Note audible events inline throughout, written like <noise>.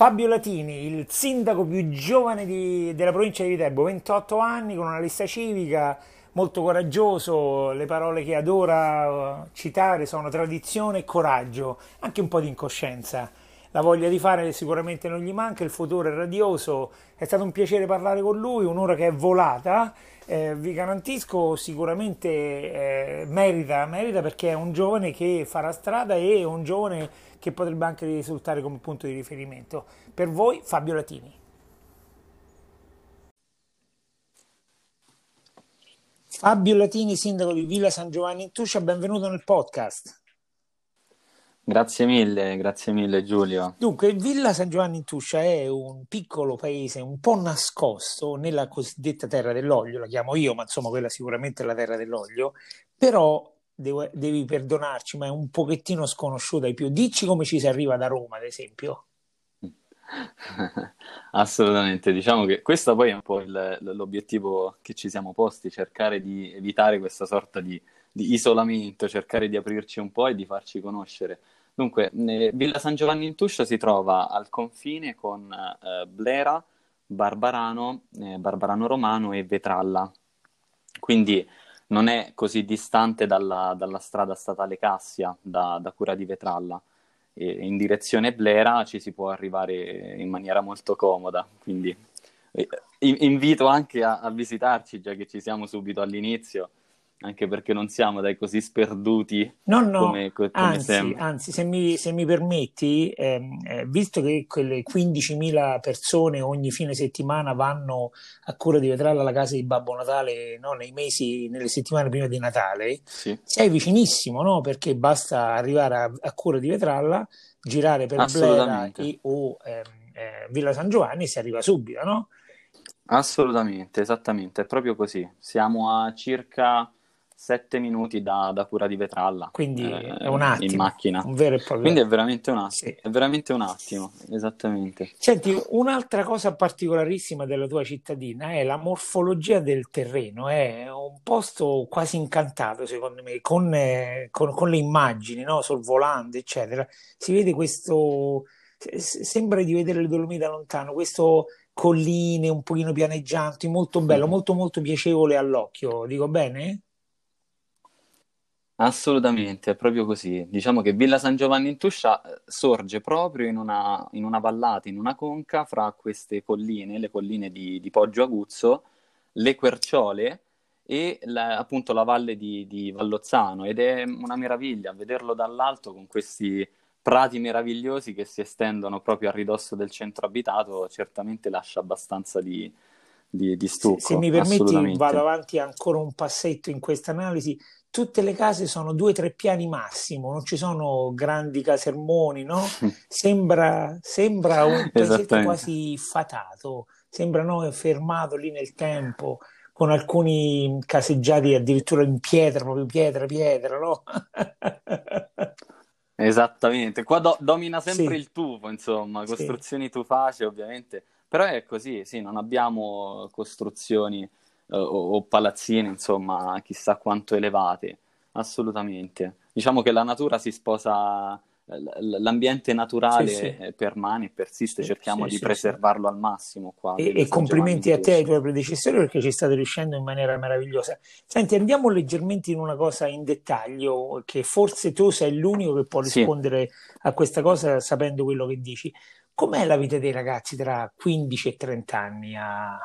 Fabio Latini, il sindaco più giovane di, della provincia di Viterbo, 28 anni, con una lista civica, molto coraggioso, le parole che adora citare sono tradizione e coraggio, anche un po' di incoscienza. La voglia di fare sicuramente non gli manca, il futuro è radioso, è stato un piacere parlare con lui, un'ora che è volata, eh, vi garantisco sicuramente eh, merita, merita perché è un giovane che farà strada e un giovane che potrebbe anche risultare come punto di riferimento. Per voi Fabio Latini. Fabio Latini, sindaco di Villa San Giovanni in Tuscia, benvenuto nel podcast. Grazie mille, grazie mille Giulio. Dunque, Villa San Giovanni in Tuscia è un piccolo paese un po' nascosto nella cosiddetta terra dell'olio, la chiamo io, ma insomma quella sicuramente è la terra dell'olio, però devo, devi perdonarci, ma è un pochettino sconosciuta ai più. Dici come ci si arriva da Roma, ad esempio. <laughs> Assolutamente, diciamo che questo poi è un po' il, l'obiettivo che ci siamo posti, cercare di evitare questa sorta di, di, isolamento, cercare di aprirci un po' e di farci conoscere. Dunque, Villa San Giovanni in Tuscia si trova al confine con eh, Blera, Barbarano, eh, Barbarano Romano e Vetralla. Quindi non è così distante dalla, dalla strada statale Cassia, da, da Cura di Vetralla. E in direzione Blera ci si può arrivare in maniera molto comoda, quindi eh, invito anche a, a visitarci, già che ci siamo subito all'inizio anche perché non siamo dai così sperduti no, no. come, come anzi. Anzi, se mi, se mi permetti, ehm, eh, visto che quelle 15.000 persone ogni fine settimana vanno a cura di Vetralla alla casa di Babbo Natale no, nei mesi, nelle settimane prima di Natale, sì. sei vicinissimo, no? Perché basta arrivare a, a cura di Vetralla, girare per Blera e, o ehm, eh, Villa San Giovanni e si arriva subito, no? Assolutamente, esattamente, è proprio così. Siamo a circa sette minuti da, da, Cura di Vetralla. Quindi eh, è un attimo. In macchina. Un vero e proprio. Quindi è veramente un attimo. Sì. È veramente un attimo, esattamente. Senti, un'altra cosa particolarissima della tua cittadina è la morfologia del terreno. È un posto quasi incantato, secondo me, con, eh, con, con le immagini, no? sul volante, eccetera. Si vede questo... Sembra di vedere le Dolomiti da lontano, questo colline un pochino pianeggianti, molto bello, mm. molto molto piacevole all'occhio. Dico bene? Assolutamente, è proprio così. Diciamo che Villa San Giovanni in Tuscia eh, sorge proprio in una, in una vallata, in una conca fra queste colline, le colline di, di Poggio Aguzzo, le Querciole e la, appunto la valle di, di Vallozzano ed è una meraviglia vederlo dall'alto con questi prati meravigliosi che si estendono proprio a ridosso del centro abitato, certamente lascia abbastanza di, di, di stucco. Se, se mi permetti vado avanti ancora un passetto in questa analisi tutte le case sono due o tre piani massimo, non ci sono grandi casermoni, no? <laughs> Sembra, sembra un paesetto quasi fatato, sembra no, fermato lì nel tempo, con alcuni caseggiati addirittura in pietra, proprio pietra, pietra, no? Esattamente, qua do- domina sempre sì. il tufo, insomma, costruzioni sì. tufacee ovviamente, però è così, sì, non abbiamo costruzioni o, o palazzine, insomma, chissà quanto elevate, assolutamente. Diciamo che la natura si sposa l'ambiente naturale sì, sì. permane e persiste, sì, cerchiamo di preservarlo al massimo qua. E, e complimenti a te e ai tuoi predecessori perché ci state riuscendo in maniera meravigliosa. Senti, andiamo leggermente in una cosa in dettaglio, che forse tu sei l'unico che può rispondere a questa cosa sapendo quello che dici. Com'è la vita dei ragazzi tra 15 e 30 anni a,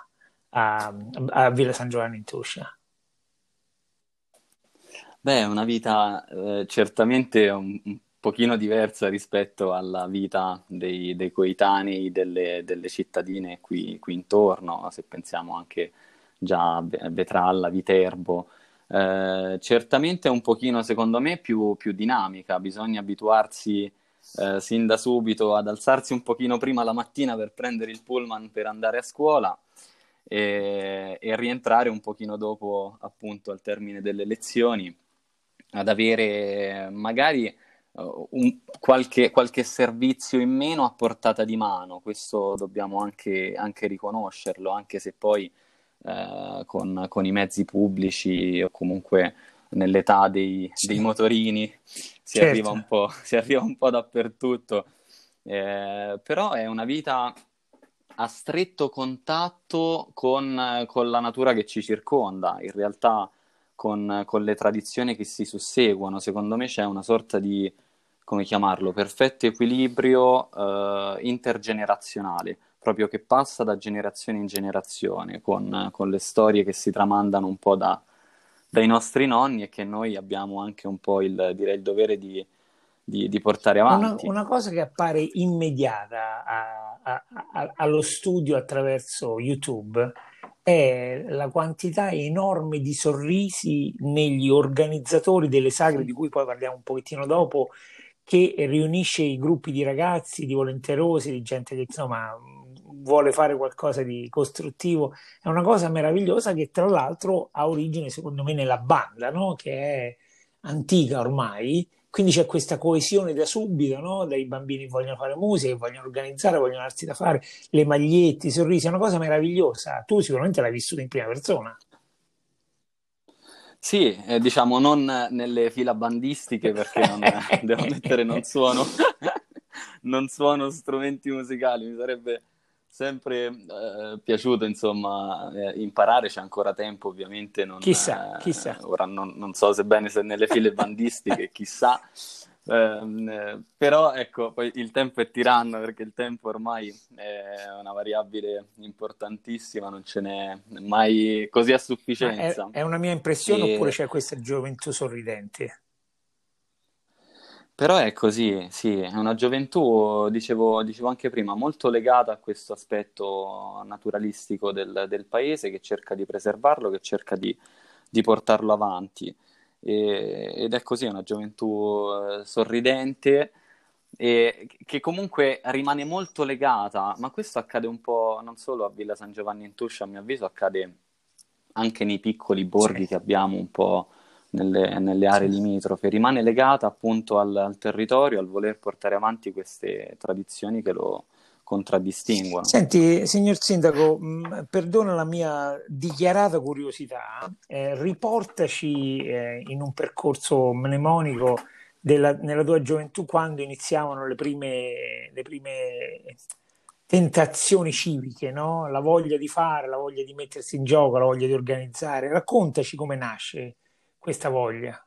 a, a Villa San Giovanni in Tuscia? Beh, è una vita eh, certamente un, un, pochino diversa rispetto alla vita dei, dei coetanei delle, delle cittadine qui, qui, intorno, se pensiamo anche già a Vetralla, Viterbo. Eh, certamente è un pochino, secondo me, più, più dinamica, bisogna abituarsi eh, sin da subito ad alzarsi un pochino prima la mattina per prendere il pullman per andare a scuola e, e rientrare un pochino dopo, appunto, al termine delle lezioni, ad avere magari uh, un, qualche, qualche, servizio in meno a portata di mano, questo dobbiamo anche, anche riconoscerlo, anche se poi uh, con, con, i mezzi pubblici o comunque nell'età dei, dei motorini si, certo. arriva un po', <laughs> si arriva un po' dappertutto. Eh, però è una vita a stretto contatto con, con, la natura che ci circonda, in realtà con, con, le tradizioni che si susseguono. Secondo me c'è una sorta di, come chiamarlo, perfetto equilibrio eh, intergenerazionale, proprio che passa da generazione in generazione, con, con le storie che si tramandano un po' da, dai nostri nonni e che noi abbiamo anche un po' il, direi, il dovere di, di, di portare avanti. Una, una, cosa che appare immediata a, a, a, allo studio attraverso YouTube è la quantità enorme di sorrisi negli organizzatori delle sagre, di cui poi parliamo un pochettino dopo, che riunisce i gruppi di ragazzi, di volenterosi, di gente che insomma vuole fare qualcosa di costruttivo. È una cosa meravigliosa che tra l'altro ha origine secondo me nella banda, no? che è antica ormai, quindi c'è questa coesione da subito, no? dai bambini che vogliono fare musica, che vogliono organizzare, vogliono darsi da fare, le magliette, i sorrisi, è una cosa meravigliosa. Tu sicuramente l'hai vissuta in prima persona. Sì, eh, diciamo non nelle fila bandistiche perché non, <laughs> devo ammettere non suono, <laughs> non suono strumenti musicali, mi sarebbe sempre eh, piaciuto insomma eh, imparare, c'è ancora tempo ovviamente. Non, chissà, eh, chissà. Ora non, non, so se bene se nelle file bandistiche, <laughs> chissà. Ehm, però ecco, poi il tempo è tiranno perché il tempo ormai è una variabile importantissima, non ce n'è mai così a sufficienza. È, è una mia impressione e... oppure c'è questa gioventù sorridente? Però è così, sì, è una gioventù, dicevo, dicevo anche prima, molto legata a questo aspetto naturalistico del, del paese che cerca di preservarlo, che cerca di, di portarlo avanti. E, ed è così, è una gioventù eh, sorridente e che comunque rimane molto legata, ma questo accade un po' non solo a Villa San Giovanni in Tuscia, a mio avviso accade anche nei piccoli borghi sì. che abbiamo un po' nelle, nelle aree limitrofe, rimane legata appunto al, al, territorio, al voler portare avanti queste tradizioni che lo contraddistinguono. Senti, signor Sindaco, mh, mm, perdona la mia dichiarata curiosità, eh, riportaci eh, in un percorso mnemonico della, nella tua gioventù quando iniziavano le prime, le prime tentazioni civiche, no? la voglia di fare, la voglia di mettersi in gioco, la voglia di organizzare. Raccontaci come nasce questa voglia?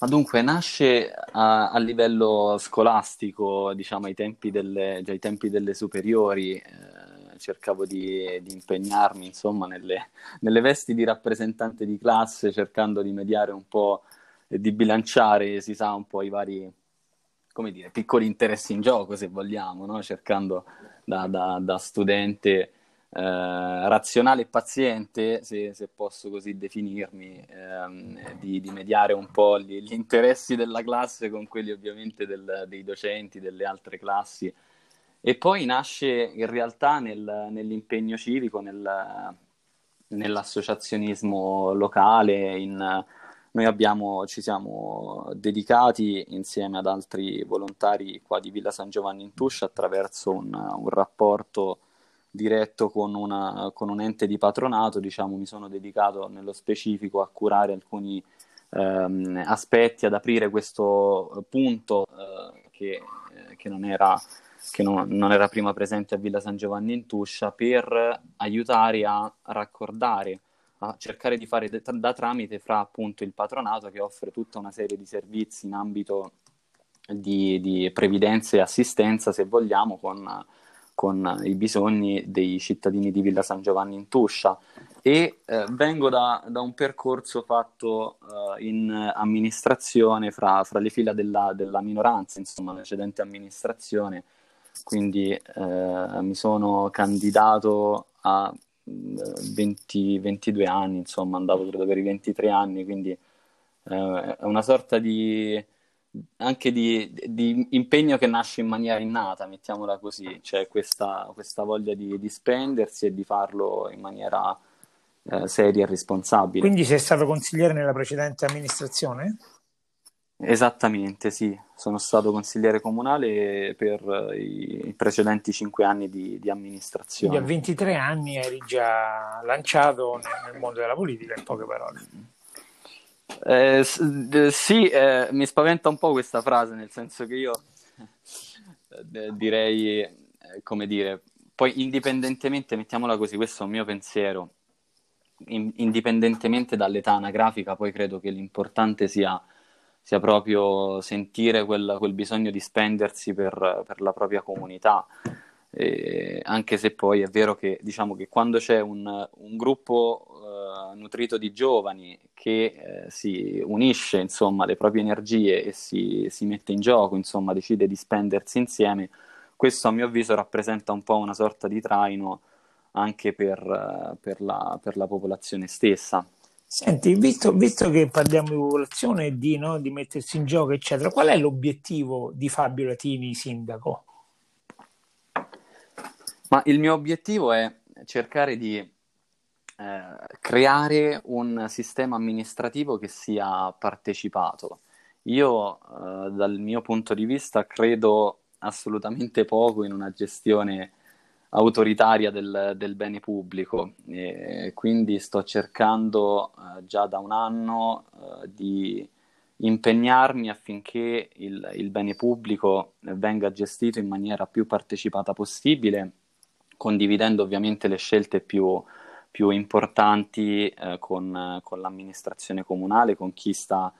Ma dunque nasce a, a, livello scolastico, diciamo ai tempi delle, ai tempi delle superiori, eh, cercavo di, di, impegnarmi insomma nelle, nelle, vesti di rappresentante di classe, cercando di mediare un po' e di bilanciare, si sa, un po' i vari, come dire, piccoli interessi in gioco, se vogliamo, no? cercando da, da, da studente eh, razionale e paziente, se, se, posso così definirmi, ehm, di, di, mediare un po' gli, gli, interessi della classe con quelli ovviamente del, dei docenti, delle altre classi. E poi nasce in realtà nel, nell'impegno civico, nel, nell'associazionismo locale. In, noi abbiamo, ci siamo dedicati insieme ad altri volontari qua di Villa San Giovanni in Tuscia attraverso un, un rapporto diretto con, una, con, un ente di patronato, diciamo, mi sono dedicato nello specifico a curare alcuni ehm, aspetti, ad aprire questo punto eh, che, eh, che, non era, che non, non era prima presente a Villa San Giovanni in Tuscia, per aiutare a raccordare a cercare di fare da tramite fra appunto il patronato che offre tutta una serie di servizi in ambito di, di previdenza e assistenza, se vogliamo, con con i bisogni dei cittadini di Villa San Giovanni in Tuscia. E eh, vengo da, da, un percorso fatto uh, in amministrazione fra, fra le fila della, della, minoranza, insomma, precedente amministrazione, quindi eh, mi sono candidato a 20, 22 anni, insomma, andavo per i 23 anni, quindi eh, è una sorta di anche di, di, impegno che nasce in maniera innata, mettiamola così, cioè questa, questa voglia di, di, spendersi e di farlo in maniera eh, seria e responsabile. Quindi sei stato consigliere nella precedente amministrazione? Esattamente, sì, sono stato consigliere comunale per i, precedenti cinque anni di, di, amministrazione. Quindi a 23 anni eri già lanciato nel mondo della politica, in poche parole. Eh, sì, eh, mi spaventa un po' questa frase, nel senso che io eh, direi, eh, come dire, poi indipendentemente, mettiamola così, questo è un mio pensiero, in, indipendentemente dall'età anagrafica, poi credo che l'importante sia sia proprio sentire quel, quel bisogno di spendersi per, per la propria comunità. Eh, anche se poi è vero che diciamo che quando c'è un, un gruppo eh, nutrito di giovani che eh, si unisce insomma le proprie energie e si, si, mette in gioco, insomma decide di spendersi insieme, questo a mio avviso rappresenta un po' una sorta di traino anche per, per, la, per la popolazione stessa. Senti, visto, visto, che parliamo di popolazione e di, no, di, mettersi in gioco, eccetera, qual è l'obiettivo di Fabio Latini, sindaco? Ma il mio obiettivo è cercare di eh, creare un sistema amministrativo che sia partecipato. Io, eh, dal mio punto di vista, credo assolutamente poco in una gestione autoritaria del, del bene pubblico. E quindi sto cercando eh, già da un anno eh, di impegnarmi affinché il, il, bene pubblico venga gestito in maniera più partecipata possibile, condividendo ovviamente le scelte più, più importanti eh, con, con, l'amministrazione comunale, con chi sta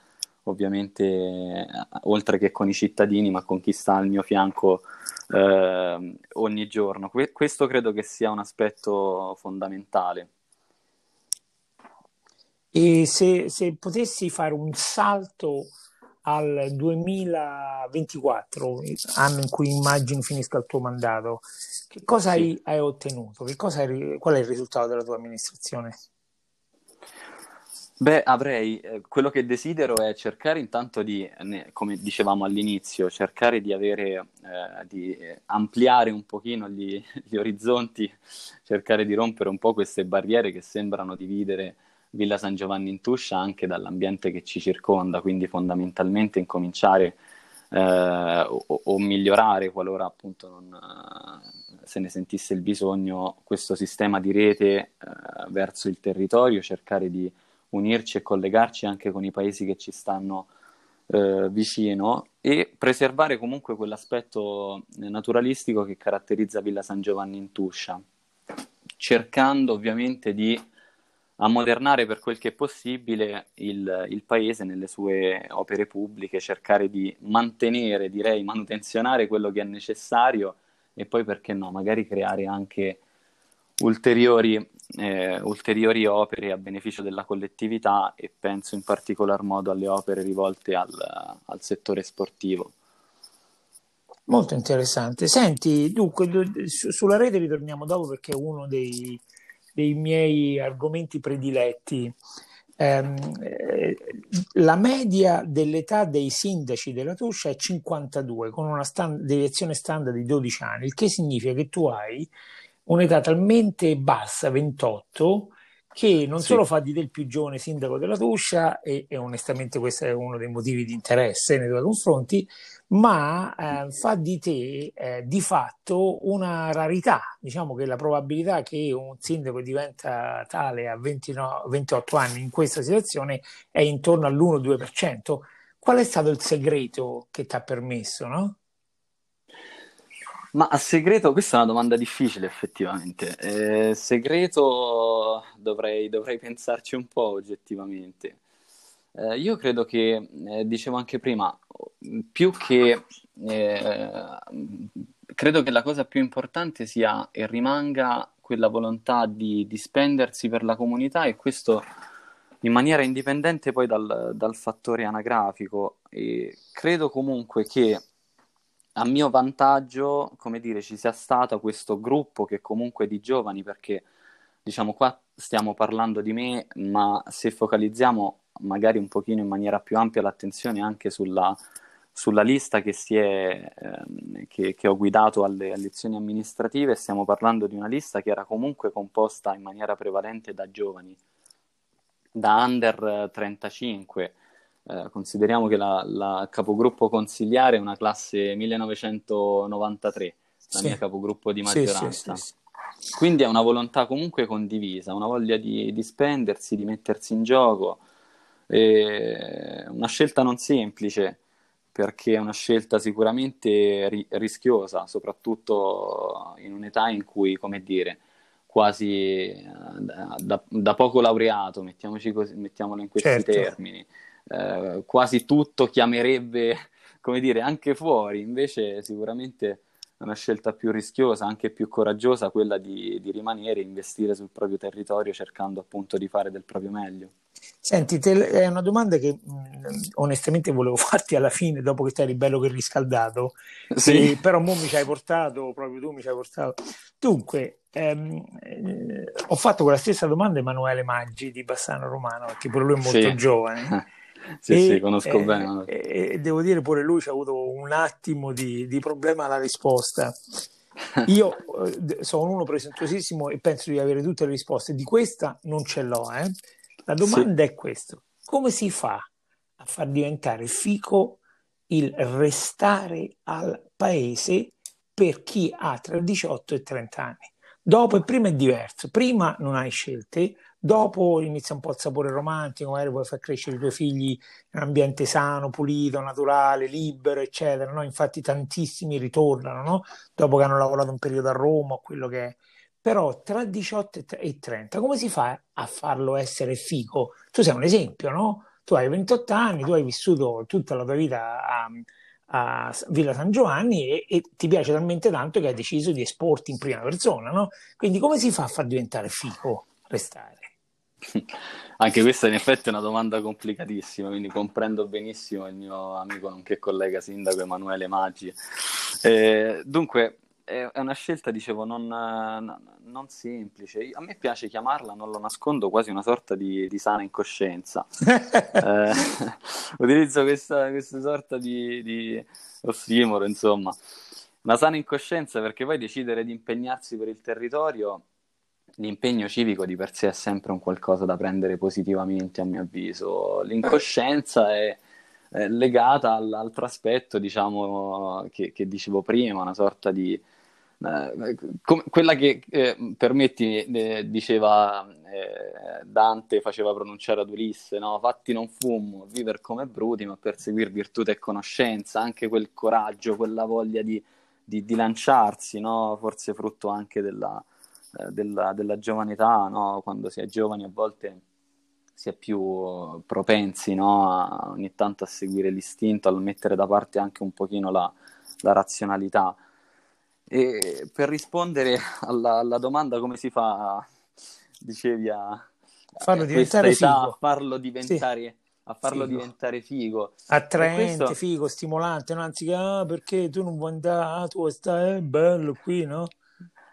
ovviamente eh, oltre che con i cittadini, ma con chi sta al mio fianco eh, ogni giorno. Que- questo credo che sia un aspetto fondamentale. E se, se potessi fare un salto al 2024, anno in cui immagino finisca il tuo mandato, che cosa hai, hai, ottenuto? Che cosa hai, qual è il risultato della tua amministrazione? Beh, avrei, eh, quello che desidero è cercare intanto di, come dicevamo all'inizio, cercare di avere, eh, di ampliare un pochino gli, <laughs> gli, orizzonti, cercare di rompere un po' queste barriere che sembrano dividere Villa San Giovanni in Tuscia anche dall'ambiente che ci circonda, quindi fondamentalmente incominciare eh, o, o, migliorare qualora appunto non, se ne sentisse il bisogno questo sistema di rete eh, verso il territorio, cercare di unirci e collegarci anche con i paesi che ci stanno eh, vicino e preservare comunque quell'aspetto naturalistico che caratterizza Villa San Giovanni in Tuscia, cercando ovviamente di ammodernare per quel che è possibile il, il, paese nelle sue opere pubbliche, cercare di mantenere, direi, manutenzionare quello che è necessario e poi perché no, magari creare anche ulteriori eh, ulteriori opere a beneficio della collettività e penso in particolar modo alle opere rivolte al, al settore sportivo. Molto interessante. Senti, dunque, sulla rete ritorniamo dopo perché è uno dei, dei miei argomenti prediletti. Ehm, eh, la media dell'età dei sindaci della Tuscia è 52, con una stand- deviazione standard di 12 anni, il che significa che tu hai un'età talmente bassa, 28, che non sì. solo fa di te il più giovane sindaco della Tuscia, e, e, onestamente questo è uno dei motivi di interesse nei tuoi confronti, ma eh, fa di te eh, di fatto una rarità. Diciamo che la probabilità che un sindaco diventa tale a 29, 28 anni in questa situazione è intorno all'1-2%. Qual è stato il segreto che ti ha permesso, no? Ma a segreto, questa è una domanda difficile effettivamente. Eh, segreto dovrei, dovrei, pensarci un po' oggettivamente. Eh, io credo che, eh, dicevo anche prima, più che... Eh, credo che la cosa più importante sia e rimanga quella volontà di, di spendersi per la comunità e questo in maniera indipendente poi dal, dal fattore anagrafico. E credo comunque che a mio vantaggio, come dire, ci sia stato questo gruppo che comunque di giovani, perché diciamo qua stiamo parlando di me, ma se focalizziamo magari un pochino in maniera più ampia l'attenzione anche sulla sulla lista che, è, ehm, che, che ho guidato alle elezioni amministrative, stiamo parlando di una lista che era comunque composta in maniera prevalente da giovani, da under 35. Eh, consideriamo che la, la, capogruppo consigliare è una classe 1993, la sì. mia capogruppo di maggioranza. Sì, sì, Quindi è una volontà comunque condivisa, una voglia di, di spendersi, di mettersi in gioco. Una scelta non semplice perché è una scelta sicuramente ri- rischiosa, soprattutto in un'età in cui, come dire, quasi eh, da, da poco laureato, mettiamoci così, mettiamolo in questi certo. termini, eh, quasi tutto chiamerebbe, <laughs> come dire, anche fuori, invece sicuramente è una scelta più rischiosa, anche più coraggiosa, quella di, di rimanere, investire sul proprio territorio cercando appunto di fare del proprio meglio. Senti, te, è una domanda che mh, onestamente volevo <laughs> farti alla fine, dopo che eri bello che riscaldato, sì. e, però mo mi ci hai portato, proprio tu mi ci hai portato. Dunque, ehm, eh, ho fatto quella stessa domanda a Emanuele Maggi di Bassano Romano, perché pure lui è molto sì. giovane. <laughs> sì, e, sì, conosco eh, bene. E, e, devo dire pure lui ci ha avuto un attimo di, di problema alla risposta. <laughs> Io eh, sono uno presentuosissimo e penso di avere tutte le risposte. Di questa non ce l'ho, eh la domanda sì. è questa: come si fa a far diventare fico il restare al paese per chi ha tra 18 e 30 anni? Dopo e prima è diverso, prima non hai scelte, dopo inizia un po' il sapore romantico, magari puoi far crescere i tuoi figli in un ambiente sano, pulito, naturale, libero, eccetera. No? Infatti tantissimi ritornano no? dopo che hanno lavorato un periodo a Roma o quello che è però tra 18 e 30 come si fa a farlo essere figo? Tu sei un esempio, no? Tu hai 28 anni, tu hai vissuto tutta la tua vita a, a Villa San Giovanni e, e, ti piace talmente tanto che hai deciso di esporti in prima persona, no? Quindi come si fa a far diventare figo restare? Anche questa in effetti è una domanda complicatissima, quindi comprendo benissimo il mio amico nonché collega sindaco Emanuele Maggi. Eh, dunque, è, una scelta, dicevo, non, non, semplice. A me piace chiamarla, non lo nascondo, quasi una sorta di, di sana incoscienza. <laughs> eh, utilizzo questa, questa sorta di, di ossimoro, insomma. Una sana incoscienza perché poi decidere di impegnarsi per il territorio, l'impegno civico di per sé è sempre un qualcosa da prendere positivamente, a mio avviso. L'incoscienza è legata all'altro aspetto, diciamo, che, che, dicevo prima, una sorta di, eh, com- quella che, eh, permetti, eh, diceva eh, Dante, faceva pronunciare ad Ulisse, no? fatti non fumo, vivere come bruti, ma perseguire virtù e conoscenza, anche quel coraggio, quella voglia di, di, di lanciarsi, no? forse frutto anche della, eh, della, della giovanità, no? quando si è giovani a volte si è più propensi a, ogni tanto a seguire l'istinto, a mettere da parte anche un pochino la, la razionalità. E per rispondere alla, alla, domanda come si fa, dicevi, a farlo diventare età, figo. A farlo diventare, sì. a farlo figo. diventare figo. Attraente, questo... figo, stimolante, no? anziché ah, perché tu non vuoi andare, ah, tu stai è bello qui, no?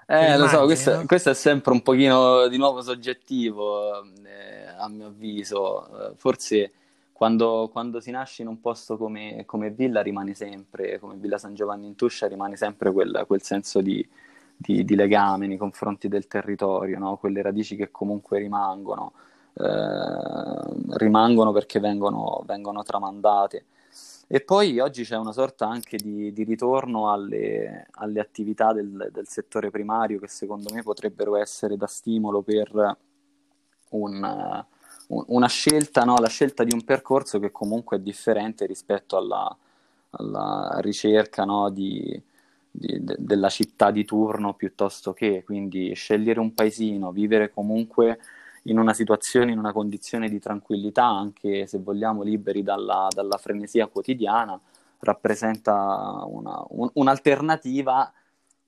Eh, lo so, questo, questo, è sempre un pochino di nuovo soggettivo, eh, a mio avviso. Forse quando, quando, si nasce in un posto come, come, Villa rimane sempre, come Villa San Giovanni in Tuscia, rimane sempre quel, quel senso di, di, di, legame nei confronti del territorio, no? quelle radici che comunque rimangono, eh, rimangono perché vengono, vengono, tramandate. E poi oggi c'è una sorta anche di, di ritorno alle, alle attività del, del, settore primario che secondo me potrebbero essere da stimolo per un una scelta, no? la scelta di un percorso che comunque è differente rispetto alla, alla ricerca no? di, di, de, della città di turno piuttosto che, quindi scegliere un paesino, vivere comunque in una situazione, in una condizione di tranquillità, anche se vogliamo liberi dalla, dalla frenesia quotidiana, rappresenta una, un, un'alternativa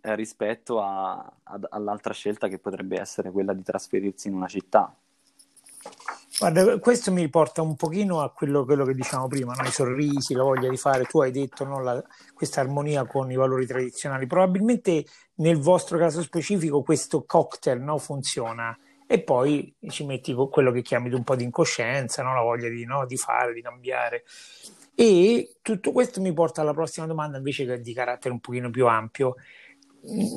eh, rispetto a, a, all'altra scelta che potrebbe essere quella di trasferirsi in una città. Guarda, questo mi porta un pochino a quello, quello che diciamo prima, no? i sorrisi, la voglia di fare, tu hai detto no? la, questa armonia con i valori tradizionali, probabilmente nel vostro caso specifico questo cocktail no? funziona e poi ci metti quello che chiami un po' di incoscienza, no? la voglia di, no? di fare, di cambiare. E tutto questo mi porta alla prossima domanda invece che di carattere un pochino più ampio.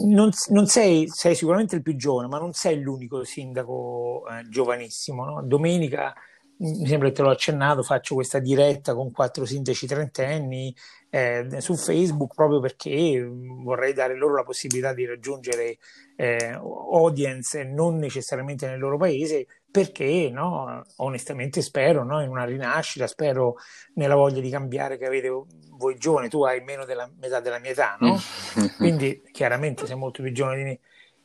Non, non sei, sei, sicuramente il più giovane, ma non sei l'unico sindaco eh, giovanissimo. No? Domenica mi sembra che te l'ho accennato, faccio questa diretta con quattro sindaci trentenni eh, su Facebook proprio perché vorrei dare loro la possibilità di raggiungere eh, audience non necessariamente nel loro paese, perché no, onestamente spero no, in una rinascita, spero nella voglia di cambiare che avete voi giovani, tu hai meno della metà della mia età, no? <laughs> quindi chiaramente sei molto più giovane di me.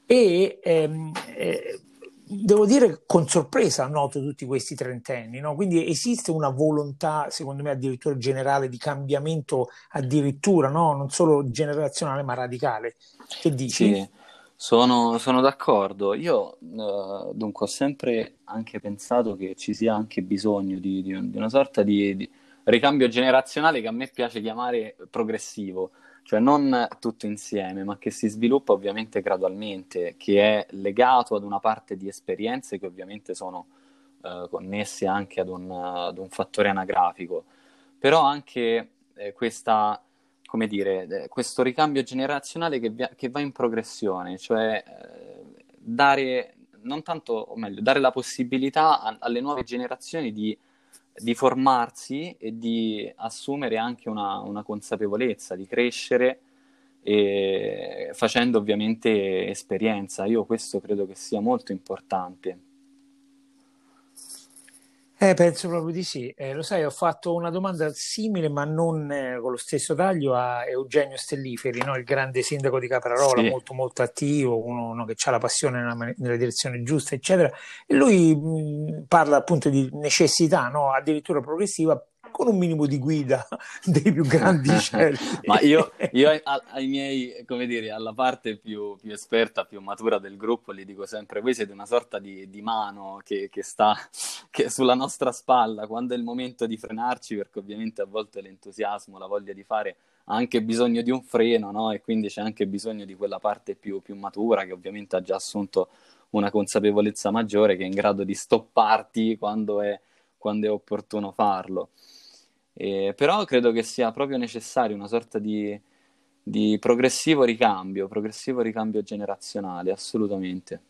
E ehm, eh, devo dire con sorpresa noto tutti questi trentenni, no? quindi esiste una volontà, secondo me addirittura generale, di cambiamento addirittura, no? non solo generazionale ma radicale. Che dici? Sì, sono, sono d'accordo. Io uh, dunque ho sempre anche pensato che ci sia anche bisogno di, di, di una sorta di, di ricambio generazionale che a me piace chiamare progressivo cioè non tutto insieme, ma che si sviluppa ovviamente gradualmente, che è legato ad una parte di esperienze che ovviamente sono eh, connesse anche ad un, ad un, fattore anagrafico, però anche eh, questa, come dire, eh, questo ricambio generazionale che, via, che, va in progressione, cioè eh, dare, tanto, meglio, dare la possibilità a, alle nuove generazioni di di formarsi e di assumere anche una, una consapevolezza, di crescere facendo ovviamente esperienza. Io questo credo che sia molto importante. Eh, penso proprio di sì. Eh, lo sai, ho fatto una domanda simile, ma non eh, con lo stesso taglio, a Eugenio Stelliferi, no? il grande sindaco di Caprarola, sì. molto molto attivo, uno, uno che ha la passione nella, nella, direzione giusta, eccetera. E lui mh, parla appunto di necessità, no? addirittura progressiva, con un minimo di guida <laughs> dei più grandi <laughs> cieli. Ma io, io ai, ai, miei, come dire, alla parte più, più, esperta, più matura del gruppo, gli dico sempre: voi siete una sorta di, di mano che, che sta che sulla nostra spalla quando è il momento di frenarci, perché ovviamente a volte l'entusiasmo, la voglia di fare ha anche bisogno di un freno, no? E quindi c'è anche bisogno di quella parte più, più matura che ovviamente ha già assunto una consapevolezza maggiore che è in grado di stopparti quando è, quando è opportuno farlo. Eh, però credo che sia proprio necessario una sorta di, di progressivo ricambio, progressivo ricambio generazionale, assolutamente.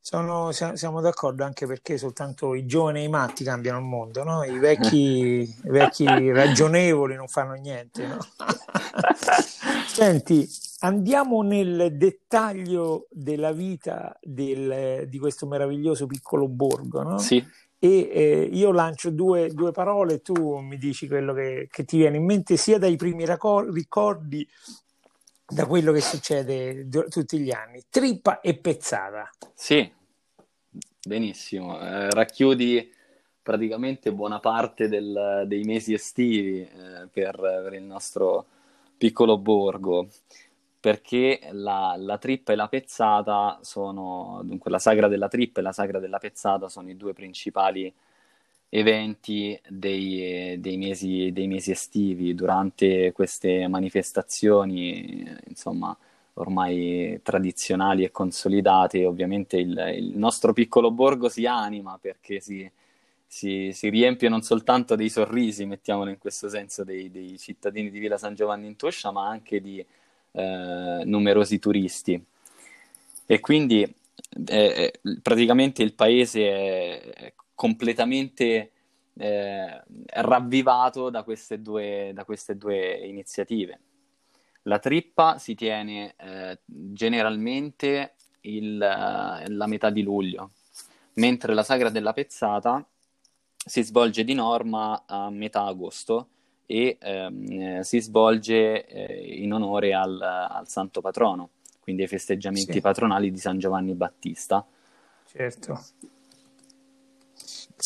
Sono, siamo d'accordo anche perché soltanto i giovani e i matti cambiano il mondo, no? I vecchi, i vecchi <laughs> ragionevoli non fanno niente. No? <laughs> Senti, andiamo nel dettaglio della vita del, di questo meraviglioso piccolo borgo. No? Sì e eh, io lancio due, due, parole, tu mi dici quello che, che, ti viene in mente sia dai primi ricordi da quello che succede d- tutti gli anni. Trippa e pezzata. Sì, benissimo. Eh, racchiudi praticamente buona parte del, dei mesi estivi eh, per, per, il nostro piccolo borgo perché la, la, trippa e la pezzata sono, dunque la sagra della trippa e la sagra della pezzata sono i due principali eventi dei, dei, mesi, dei mesi, estivi. Durante queste manifestazioni, insomma, ormai tradizionali e consolidate, ovviamente il, il nostro piccolo borgo si anima perché si, si, si, riempie non soltanto dei sorrisi, mettiamolo in questo senso, dei, dei cittadini di Villa San Giovanni in Toscia, ma anche di eh, numerosi turisti. E quindi eh, praticamente il paese è completamente eh, ravvivato da queste, due, da queste due iniziative. La trippa si tiene eh, generalmente il, la metà di luglio, mentre la sagra della pezzata si svolge di norma a metà agosto e ehm, si svolge eh, in onore al, al, santo patrono, quindi ai festeggiamenti sì. patronali di San Giovanni Battista. Certo.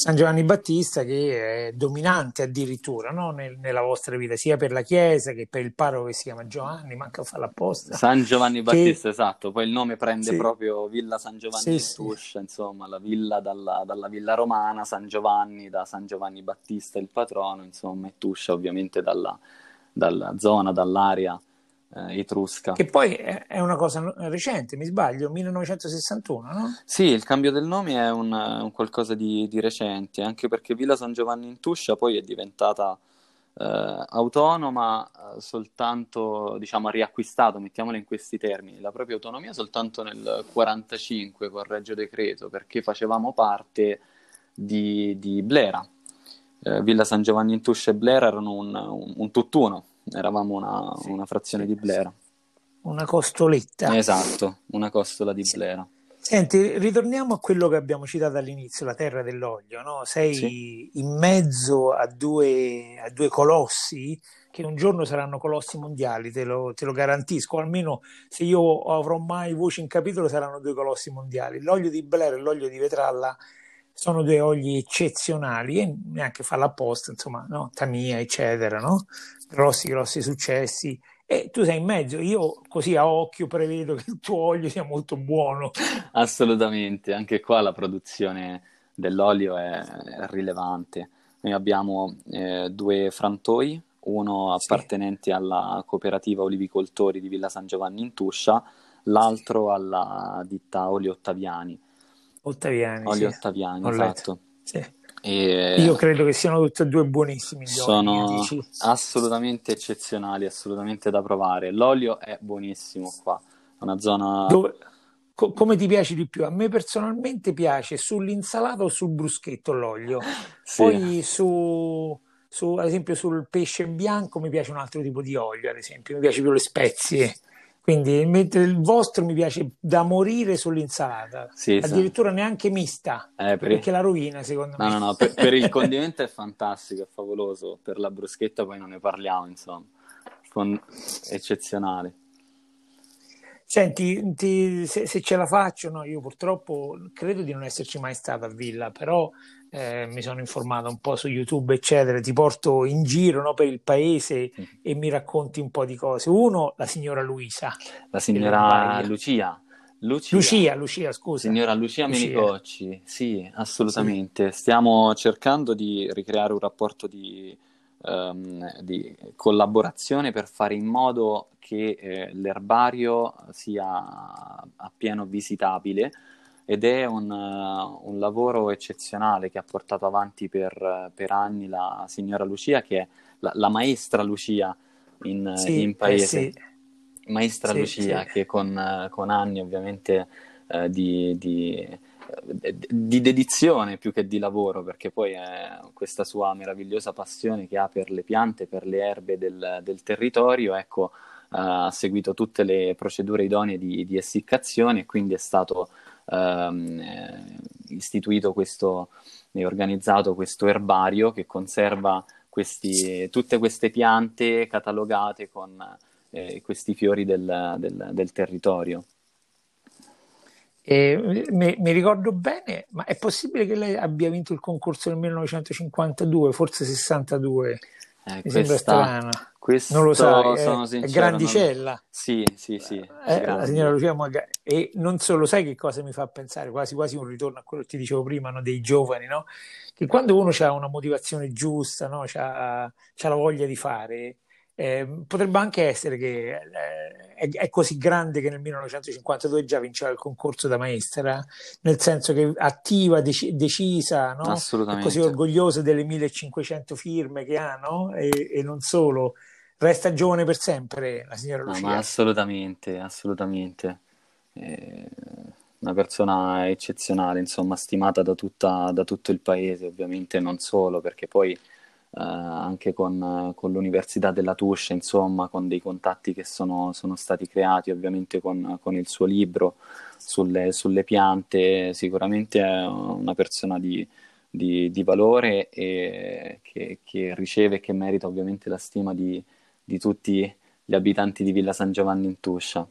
San Giovanni Battista che è dominante addirittura no? Nel, nella vostra vita, sia per la chiesa che per il parroco che si chiama Giovanni, manca a farlo apposta. San Giovanni Battista, che... esatto, poi il nome prende sì. proprio Villa San Giovanni sì, Tuscia, sì. insomma, la villa dalla, dalla, villa romana, San Giovanni da San Giovanni Battista il patrono, insomma, e Tuscia ovviamente dalla, dalla zona, dall'area eh, etrusca. Che poi è una cosa recente, mi sbaglio, 1961, no? Sì, il cambio del nome è un, un qualcosa di, di, recente, anche perché Villa San Giovanni in Tuscia poi è diventata eh, autonoma eh, soltanto, diciamo, ha riacquistato, mettiamola in questi termini, la propria autonomia soltanto nel 1945 con Reggio Decreto, perché facevamo parte di, di Blera. Eh, Villa San Giovanni in Tuscia e Blera erano un, un, un tutt'uno, eravamo una, sì, una frazione sì, di Blera. Una costoletta. Esatto, una costola di Blera. Senti, ritorniamo a quello che abbiamo citato all'inizio, la terra dell'olio, no? Sei sì. in mezzo a due, a due, colossi che un giorno saranno colossi mondiali, te lo, te lo, garantisco, almeno se io avrò mai voce in capitolo saranno due colossi mondiali. L'olio di Blair e l'olio di Vetralla sono due oli eccezionali e neanche farla apposta, insomma, no? Tamia, eccetera, no? Grossi, grossi successi. E tu sei in mezzo, io così a occhio prevedo che il tuo olio sia molto buono. Assolutamente, anche qua la produzione dell'olio è, è rilevante. Noi abbiamo eh, due frantoi, uno appartenente sì. alla cooperativa olivicoltori di Villa San Giovanni in Tuscia, l'altro alla ditta Olio Ottaviani Ottaviani. Olio sì. Ottaviani, Ho esatto. Sì. E... Io credo che siano tutti e due buonissimi. Sono assolutamente eccezionali, assolutamente da provare. L'olio è buonissimo qua, una zona... Dove... Co- come ti piace di più? A me personalmente piace sull'insalata o sul bruschetto l'olio. <laughs> Sì. Poi su, su, ad esempio sul pesce bianco mi piace un altro tipo di olio, ad esempio, mi piace più le spezie. Quindi mentre il vostro mi piace da morire sull'insalata, sì, addirittura sì. neanche mista, eh, per perché la rovina secondo no, me. No, no, per, per il <laughs> condimento è fantastico, è favoloso, per la bruschetta poi non ne parliamo, insomma, Con... eccezionale. Senti, ti, se, se, ce la faccio, no, io purtroppo credo di non esserci mai stato a Villa, però eh, mi sono informato un po' su YouTube, eccetera, ti porto in giro no, per il paese mm. e mi racconti un po' di cose. Uno, la signora Luisa. La signora Lucia. Lucia. Lucia, Lucia, scusa. Signora Lucia, Lucia. Menicocci, sì, assolutamente. Sì. Stiamo cercando di ricreare un rapporto di, um, di, collaborazione per fare in modo che eh, l'erbario sia appieno visitabile ed è un, uh, un, lavoro eccezionale che ha portato avanti per, per anni la signora Lucia, che è la, la maestra Lucia in, sì, in paese. Eh sì. Maestra sì, Lucia, che con, con, anni ovviamente uh, di, di, di, dedizione più che di lavoro, perché poi è questa sua meravigliosa passione che ha per le piante, per le erbe del, del territorio, ecco, ha seguito tutte le procedure idonee di, di essiccazione e quindi è stato ehm, eh, istituito questo e organizzato questo erbario che conserva questi, tutte queste piante catalogate con eh, questi fiori del, del, del territorio. E, mi, mi, ricordo bene, ma è possibile che lei abbia vinto il concorso nel 1952, forse 62? Eh, mi questa, sembra strano. Questo non lo sai, è, è grandicella. Non... Sì, sì, sì. Eh, la signora Lucia Magari. E non solo, sai che cosa mi fa pensare? Quasi quasi un ritorno a quello che ti dicevo prima, no? dei giovani, no? Che quando uno ha una motivazione giusta, no? ha la voglia di fare, eh, potrebbe anche essere che eh, è, è, così grande che nel 1952 già vinceva il concorso da maestra, nel senso che attiva, dec- decisa, no? è così orgogliosa delle 1500 firme che ha, no? e, e, non solo, resta giovane per sempre la signora Lucia. No, ma assolutamente, assolutamente. Eh, una persona eccezionale, insomma, stimata da, tutta, da tutto il paese, ovviamente non solo, perché poi eh, anche con, con, l'Università della Tuscia, insomma, con dei contatti che sono, sono stati creati ovviamente con, con il suo libro sulle, sulle, piante, sicuramente è una persona di, di, di valore e che, che, riceve e che merita ovviamente la stima di, di tutti gli abitanti di Villa San Giovanni in Tuscia.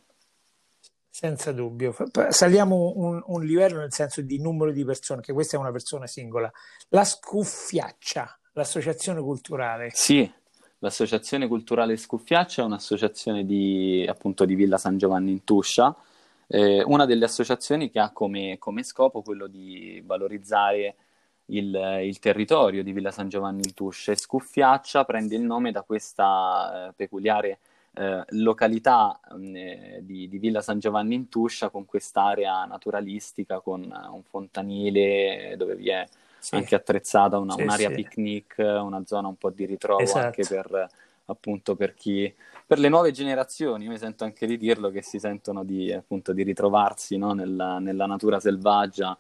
Senza dubbio. Saliamo un, un, livello nel senso di numero di persone, che questa è una persona singola. La scuffiaccia l'associazione culturale. Sì, l'associazione culturale Scuffiaccia è un'associazione di, appunto, di Villa San Giovanni in Tuscia, eh, una delle associazioni che ha come, come scopo quello di valorizzare il, il, territorio di Villa San Giovanni in Tuscia e Scuffiaccia prende il nome da questa eh, peculiare eh, località eh, di, di, Villa San Giovanni in Tuscia con quest'area naturalistica, con un fontanile dove vi è sì. anche attrezzata una, sì, un'area sì. picnic, una zona un po' di ritrovo esatto. anche per appunto per chi per le nuove generazioni, io mi sento anche di dirlo, che si sentono di, appunto, di ritrovarsi no? nella, nella, natura selvaggia,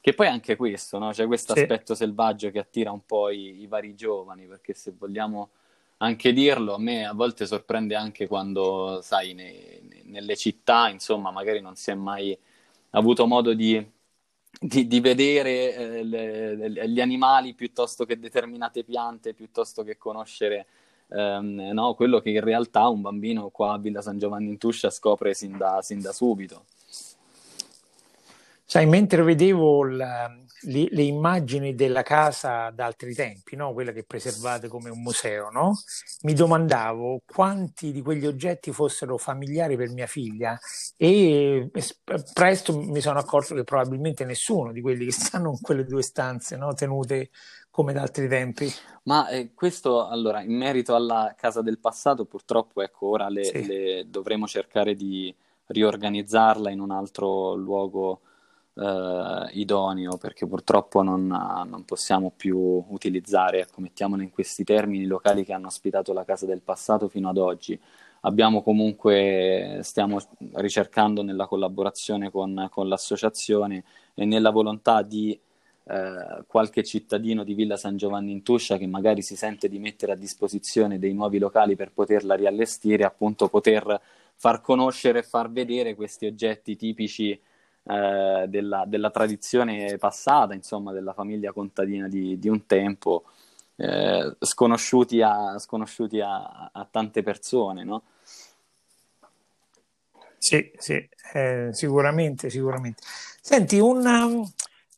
che poi è anche questo, no? c'è questo aspetto selvaggio che attira un po' i, i, vari giovani, perché se vogliamo anche dirlo, a me a volte sorprende anche quando, sai, ne, nelle città, insomma, magari non si è mai avuto modo di, di, di vedere eh, le, gli animali piuttosto che determinate piante, piuttosto che conoscere ehm, no, quello che in realtà un bambino qua a Villa San Giovanni in Tuscia scopre sin da, sin da subito. Sai, mentre vedevo la, le, le, immagini della casa da altri tempi, no? quella che preservate come un museo, no? mi domandavo quanti di quegli oggetti fossero familiari per mia figlia e presto mi sono accorto che probabilmente nessuno di quelli che stanno in quelle due stanze no? tenute come da altri tempi. Ma eh, questo, allora, in merito alla casa del passato, purtroppo, ecco, ora le, sì. le dovremo cercare di riorganizzarla in un altro luogo eh, idoneo, perché purtroppo non, non, possiamo più utilizzare, ecco, mettiamolo in questi termini, i locali che hanno ospitato la casa del passato fino ad oggi. Abbiamo comunque, stiamo ricercando nella collaborazione con, con l'associazione e nella volontà di eh, qualche cittadino di Villa San Giovanni in Tuscia che magari si sente di mettere a disposizione dei nuovi locali per poterla riallestire, appunto poter far conoscere e far vedere questi oggetti tipici eh, della, della, tradizione passata, insomma, della famiglia contadina di, di un tempo, eh, sconosciuti, a, sconosciuti a, a, tante persone, no? Sì, sì, eh, sicuramente, sicuramente. Senti, una,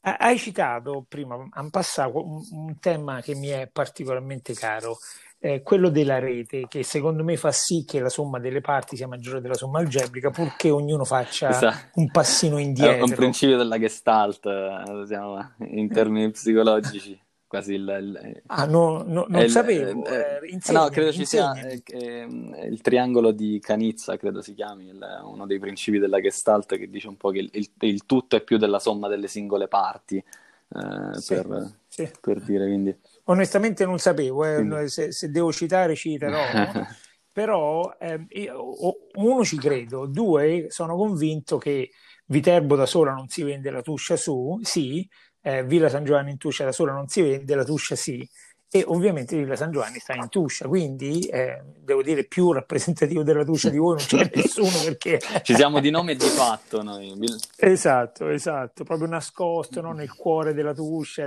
hai citato prima, un, un tema che mi è particolarmente caro, eh, quello della rete, che secondo me fa sì che la somma delle parti sia maggiore della somma algebrica, purché ognuno faccia esatto. un passino indietro. È un principio della gestalt, eh, siamo in termini psicologici quasi il, il ah no, no non il, sapevo eh, eh, no credo ci sia eh, eh, il triangolo di Canizza credo si chiami uno dei principi della Gestalt che dice un po' che il, tutto è più della somma delle singole parti eh, sì, per, sì. per, dire quindi onestamente non sapevo eh, se, se, devo citare citerò <laughs> però io, uno ci credo due sono convinto che Viterbo da sola non si vende la tuscia su sì eh, Villa San Giovanni in Tuscia da sola non si vende, la Tuscia sì, e ovviamente Villa San Giovanni sta in Tuscia, quindi eh, devo dire più rappresentativo della Tuscia di voi non c'è <laughs> nessuno perché... Ci siamo di nome e di fatto noi. Esatto, esatto, proprio nascosto no? nel cuore della Tuscia,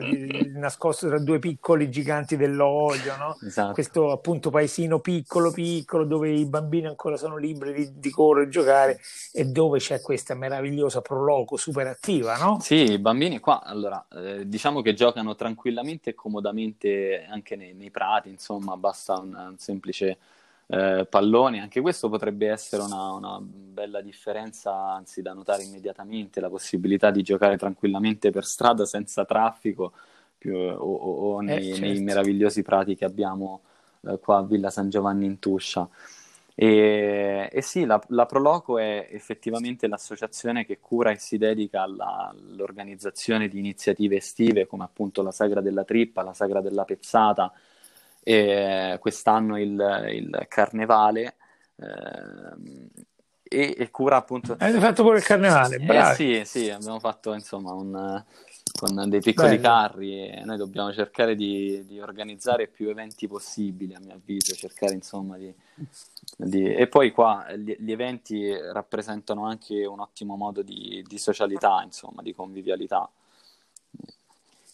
nascosto tra due piccoli giganti dell'olio, no? esatto. questo appunto paesino piccolo piccolo dove i bambini ancora sono liberi di, di correre e giocare e dove c'è questa meravigliosa proloco super attiva, no? Sì, i bambini qua, allora, eh, diciamo che giocano tranquillamente e comodamente anche nei, nei prati, insomma, basta un, un semplice eh, pallone. Anche questo potrebbe essere una, una, bella differenza, anzi da notare immediatamente, la possibilità di giocare tranquillamente per strada senza traffico più, o, o, o nei, eh, certo. nei, meravigliosi prati che abbiamo eh, qua a Villa San Giovanni in Tuscia. E, e, sì, la, la, Proloco è effettivamente l'associazione che cura e si dedica alla, all'organizzazione di iniziative estive come appunto la Sagra della Trippa, la Sagra della Pezzata e quest'anno il, il Carnevale eh, e, e, cura appunto... Avete fatto pure il Carnevale, eh, sì, sì, abbiamo fatto insomma un con dei piccoli Bello. carri e noi dobbiamo cercare di, di, organizzare più eventi possibili, a mio avviso, cercare insomma di... di... E poi qua gli, gli, eventi rappresentano anche un ottimo modo di, di socialità, insomma, di convivialità.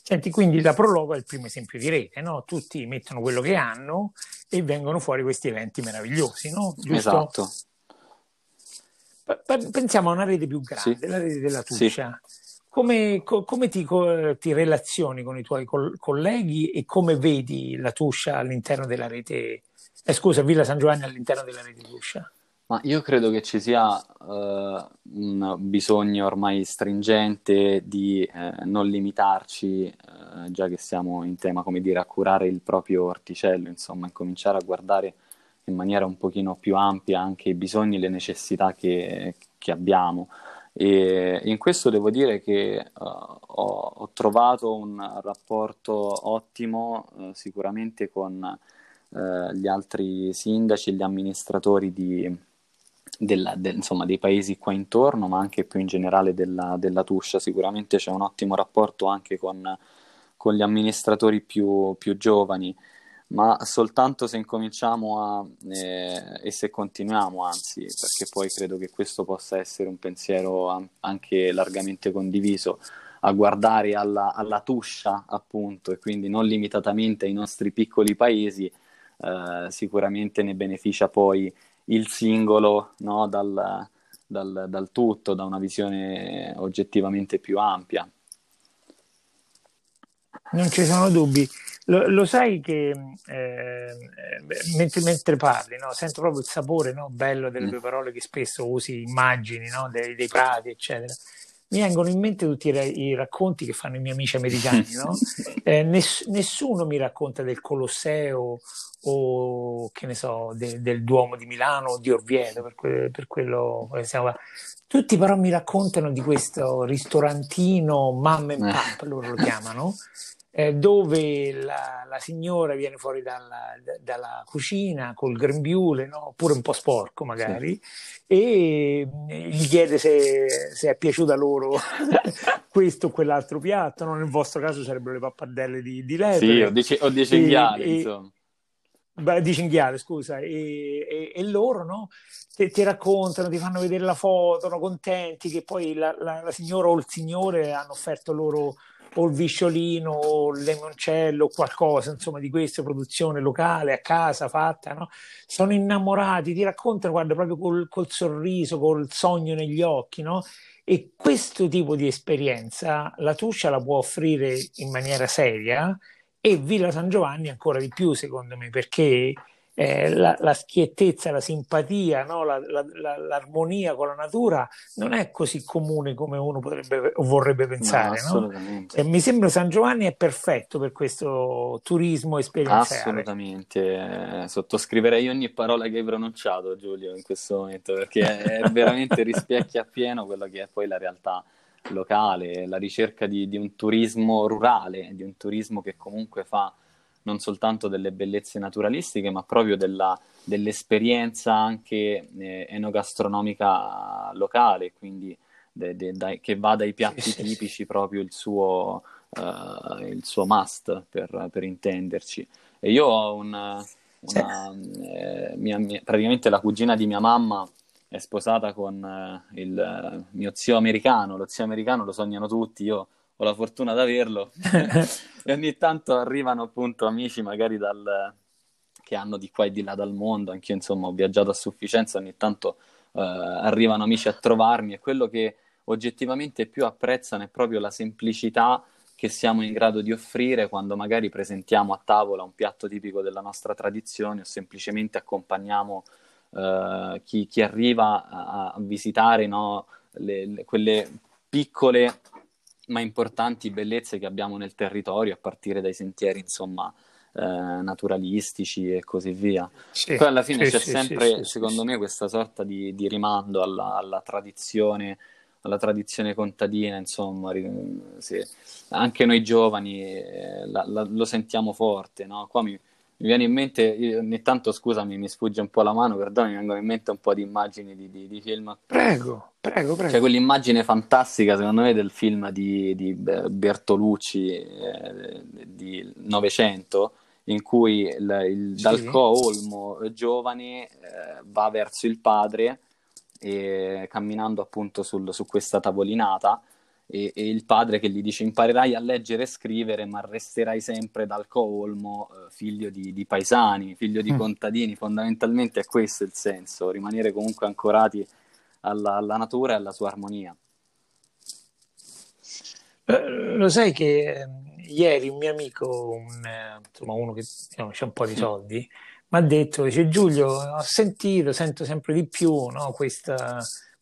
Senti, quindi la Prologo è il primo esempio di rete, no? Tutti mettono quello che hanno e vengono fuori questi eventi meravigliosi, no? Giusto? Esatto. Pensiamo a una rete più grande, sì. la rete della Tuscia. Sì come, co, come ti, co, ti, relazioni con i tuoi col, colleghi e come vedi la Tuscia all'interno della rete, eh, scusa, Villa San Giovanni all'interno della rete Tuscia? Ma io credo che ci sia uh, un bisogno ormai stringente di eh, non limitarci, eh, già che siamo in tema, come dire, a curare il proprio orticello, insomma, incominciare a guardare in maniera un pochino più ampia anche i bisogni e le necessità che, che abbiamo. E in questo devo dire che uh, ho, ho, trovato un rapporto ottimo uh, sicuramente con uh, gli altri sindaci e gli amministratori di, della, de, insomma, dei paesi qua intorno, ma anche più in generale della, della Tuscia. Sicuramente c'è un ottimo rapporto anche con, con gli amministratori più, più giovani ma soltanto se incominciamo a, eh, e se continuiamo, anzi, perché poi credo che questo possa essere un pensiero anche largamente condiviso, a guardare alla, alla tuscia, appunto, e quindi non limitatamente ai nostri piccoli paesi, eh, sicuramente ne beneficia poi il singolo no, dal, dal, dal tutto, da una visione oggettivamente più ampia. Non ci sono dubbi. Lo, lo sai che eh, mentre, mentre, parli, no? sento proprio il sapore no? bello delle mm. tue parole che spesso usi, immagini no? dei, dei, prati, eccetera. Mi vengono in mente tutti i, racconti che fanno i miei amici americani. <laughs> eh, ness, nessuno mi racconta del Colosseo o che ne so, de, del Duomo di Milano o di Orvieto, per, que, per quello che stiamo Tutti però mi raccontano di questo ristorantino Mamma e eh. Pap, loro lo chiamano, eh, dove la, la, signora viene fuori dalla, dalla cucina col grembiule, no? pure un po' sporco magari, sì. e gli chiede se, se è piaciuta loro <laughs> questo o quell'altro piatto. No? Nel vostro caso sarebbero le pappardelle di, di lepre. Sì, o di, o di cinghiale, e, insomma. Beh, di cinghiale, scusa, e, e, e loro no? Ti, ti, raccontano, ti fanno vedere la foto, sono contenti che poi la, la, la signora o il signore hanno offerto loro o il visciolino o il limoncello o qualcosa, insomma, di questa produzione locale a casa fatta, no? Sono innamorati, ti raccontano, guarda, proprio col, col sorriso, col sogno negli occhi, no? E questo tipo di esperienza la Tuscia la può offrire in maniera seria e Villa San Giovanni ancora di più, secondo me, perché eh, la, la, schiettezza, la simpatia, no? la, la, l'armonia con la natura non è così comune come uno potrebbe o vorrebbe pensare. No, no? E mi sembra San Giovanni è perfetto per questo turismo esperienziale. Assolutamente, eh, sottoscriverei ogni parola che hai pronunciato Giulio in questo momento perché è <laughs> veramente rispecchia appieno quello che è poi la realtà locale, la ricerca di, di un turismo rurale, di un turismo che comunque fa non soltanto delle bellezze naturalistiche, ma proprio della, dell'esperienza anche eh, enogastronomica locale, quindi de, de, dai, che va dai piatti sì, tipici sì. proprio il suo, uh, il suo must, per, per, intenderci. E io ho una, una eh, mia, mia, praticamente la cugina di mia mamma è sposata con eh, il mio zio americano, lo zio americano lo sognano tutti, io ho la fortuna di averlo <laughs> e ogni tanto arrivano appunto amici magari dal, che hanno di qua e di là dal mondo, anche io insomma ho viaggiato a sufficienza, ogni tanto eh, arrivano amici a trovarmi. E quello che oggettivamente più apprezzano è proprio la semplicità che siamo in grado di offrire quando magari presentiamo a tavola un piatto tipico della nostra tradizione o semplicemente accompagniamo uh, chi, chi, arriva a, a visitare no, le, le, quelle piccole ma importanti bellezze che abbiamo nel territorio, a partire dai sentieri, insomma, eh, naturalistici e così via. Sì, Poi alla fine sì, c'è sì, sempre, secondo me, questa sorta di, di rimando alla, alla, tradizione, alla tradizione contadina, insomma, anche noi giovani eh, la, la, lo sentiamo forte, no? Qua mi, mi viene in mente, ogni tanto scusami, mi sfugge un po' la mano, perdono, mi vengono in mente un po' di immagini di, di, di film. Prego, prego, prego. C'è quell'immagine fantastica, secondo me, del film di, di Bertolucci eh, di Novecento, in cui il, il sì. Dalco Olmo giovane eh, va verso il padre e, camminando appunto sul, su questa tavolinata e, e, il padre che gli dice imparerai a leggere e scrivere ma resterai sempre dal colmo eh, figlio di, di, paesani, figlio di mm. contadini, fondamentalmente è questo il senso, rimanere comunque ancorati alla, alla natura e alla sua armonia. Eh, lo sai che eh, ieri un mio amico, un, eh, insomma uno che diciamo, c'ha un po' di soldi, mi ha detto, dice Giulio, ho sentito, sento sempre di più no, questa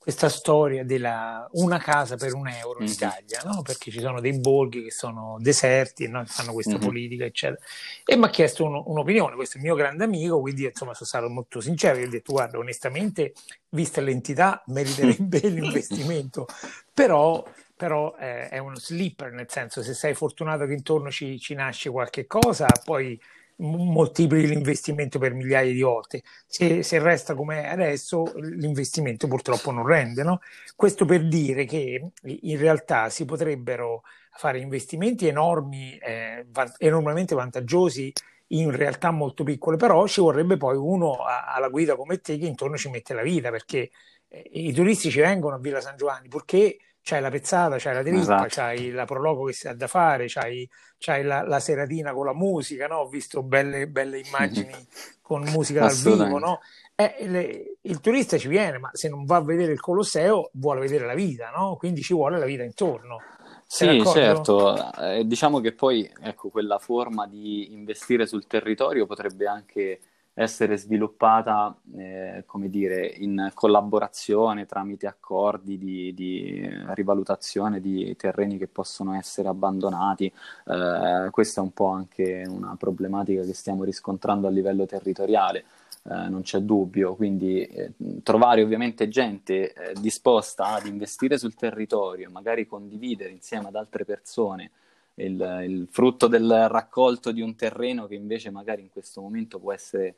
questa storia della una casa per un euro in mm-hmm. Italia, no? perché ci sono dei borghi che sono deserti e no? fanno questa mm-hmm. politica, eccetera. E mi ha chiesto un, un'opinione, questo è il mio grande amico, quindi insomma sono stato molto sincero, gli ho detto guarda, onestamente, vista l'entità, meriterebbe <laughs> l'investimento, però però eh, è uno slipper, nel senso se sei fortunato che intorno ci, ci nasce qualche cosa, poi moltiplichi l'investimento per migliaia di volte. Se, se resta come adesso, l'investimento purtroppo non rende. No? Questo per dire che in realtà si potrebbero fare investimenti enormi, eh, van- enormemente vantaggiosi in realtà molto piccole, però ci vorrebbe poi uno alla guida come te che intorno ci mette la vita, perché eh, i turisti ci vengono a Villa San Giovanni, purché c'hai la pezzata, c'hai la trippa, esatto. c'hai la prologo che si ha da fare, c'hai, c'hai la, la, seratina con la musica, no? Ho visto belle, belle immagini <laughs> con musica dal vivo, no? Eh, le, il turista ci viene, ma se non va a vedere il Colosseo vuole vedere la vita, no? Quindi ci vuole la vita intorno. Sei sì, d'accordo? certo. Eh, diciamo che poi, ecco, quella forma di investire sul territorio potrebbe anche essere sviluppata, eh, come dire, in collaborazione tramite accordi di, di, rivalutazione di terreni che possono essere abbandonati. Eh, questa è un po' anche una problematica che stiamo riscontrando a livello territoriale. Eh, non c'è dubbio, quindi eh, trovare ovviamente gente eh, disposta ad investire sul territorio, magari condividere insieme ad altre persone il, il, frutto del raccolto di un terreno che invece magari in questo momento può essere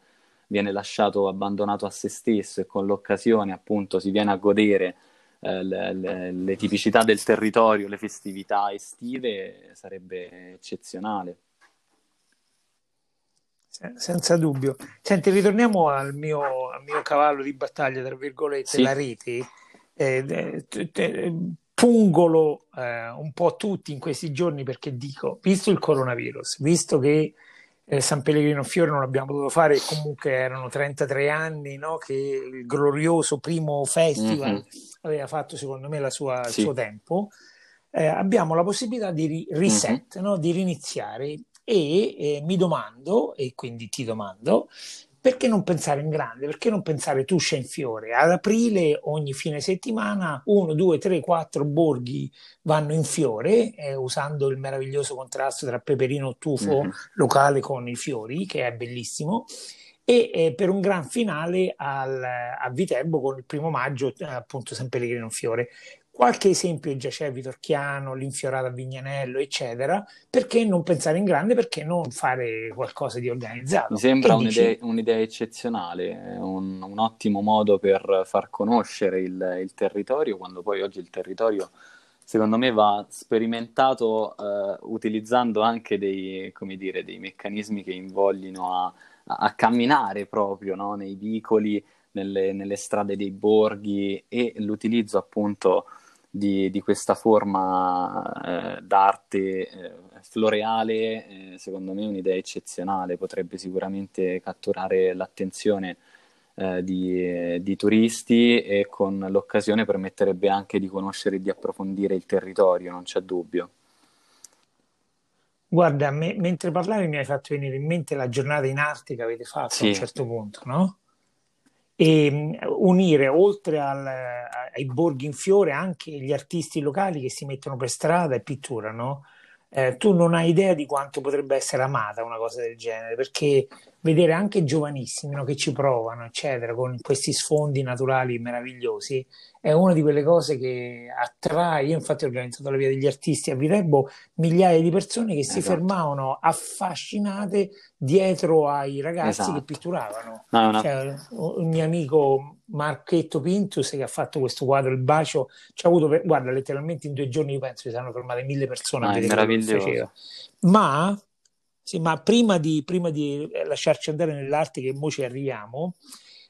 viene lasciato abbandonato a se stesso e con l'occasione appunto si viene a godere eh, le, le, le, tipicità del territorio, le festività estive, sarebbe eccezionale. Senza dubbio. Senti, ritorniamo al mio, al mio cavallo di battaglia, tra virgolette, sì. la rete. Eh, te, te, pungolo eh, un po' tutti in questi giorni perché dico, visto il coronavirus, visto che eh, San Pellegrino Fiore non l'abbiamo potuto fare, comunque erano 33 anni no? che il glorioso primo festival mm-hmm. aveva fatto secondo me sua, sì. il suo tempo. Eh, abbiamo la possibilità di ri- reset, mm-hmm. no? di riniziare e eh, mi domando, e quindi ti domando, perché non pensare in grande? Perché non pensare Tuscia in fiore? Ad aprile ogni fine settimana uno, due, tre, quattro borghi vanno in fiore eh, usando il meraviglioso contrasto tra peperino tufo mm-hmm. locale con i fiori, che è bellissimo e eh, per un gran finale al, a Viterbo con il primo maggio appunto San Pellegrino Fiore. Qualche esempio già c'è, Vitorchiano, l'infiorata a Vignanello, eccetera. Perché non pensare in grande? Perché non fare qualcosa di organizzato? Mi sembra un'idea, un'idea, eccezionale, un, un, ottimo modo per far conoscere il, il, territorio, quando poi oggi il territorio, secondo me, va sperimentato eh, utilizzando anche dei, dire, dei, meccanismi che invoglino a, a camminare proprio no? nei vicoli, nelle, nelle strade dei borghi e l'utilizzo appunto di, di questa forma eh, d'arte eh, floreale, eh, secondo me è un'idea eccezionale, potrebbe sicuramente catturare l'attenzione eh, di, di, turisti e con l'occasione permetterebbe anche di conoscere e di approfondire il territorio, non c'è dubbio. Guarda, me, mentre parlavi mi hai fatto venire in mente la giornata in arte che avete fatto sì. a un certo punto, no? E unire oltre al, ai borghi in fiore anche gli artisti locali che si mettono per strada e pitturano. Eh, tu non hai idea di quanto potrebbe essere amata una cosa del genere, perché vedere anche giovanissimi no, che ci provano, eccetera, con questi sfondi naturali meravigliosi, è una di quelle cose che attrae. Io, infatti, ho organizzato la via degli artisti a Viterbo, migliaia di persone che esatto. si fermavano affascinate dietro ai ragazzi esatto. che pitturavano. No, no. Cioè, un mio amico Marchetto Pintus che ha fatto questo quadro, il bacio, ci ha avuto, per, guarda, letteralmente in due giorni, io penso, si saranno fermate mille persone ah, a vedere meraviglioso. Ma sì, ma prima di, prima di lasciarci andare nell'arte, che ora ci arriviamo,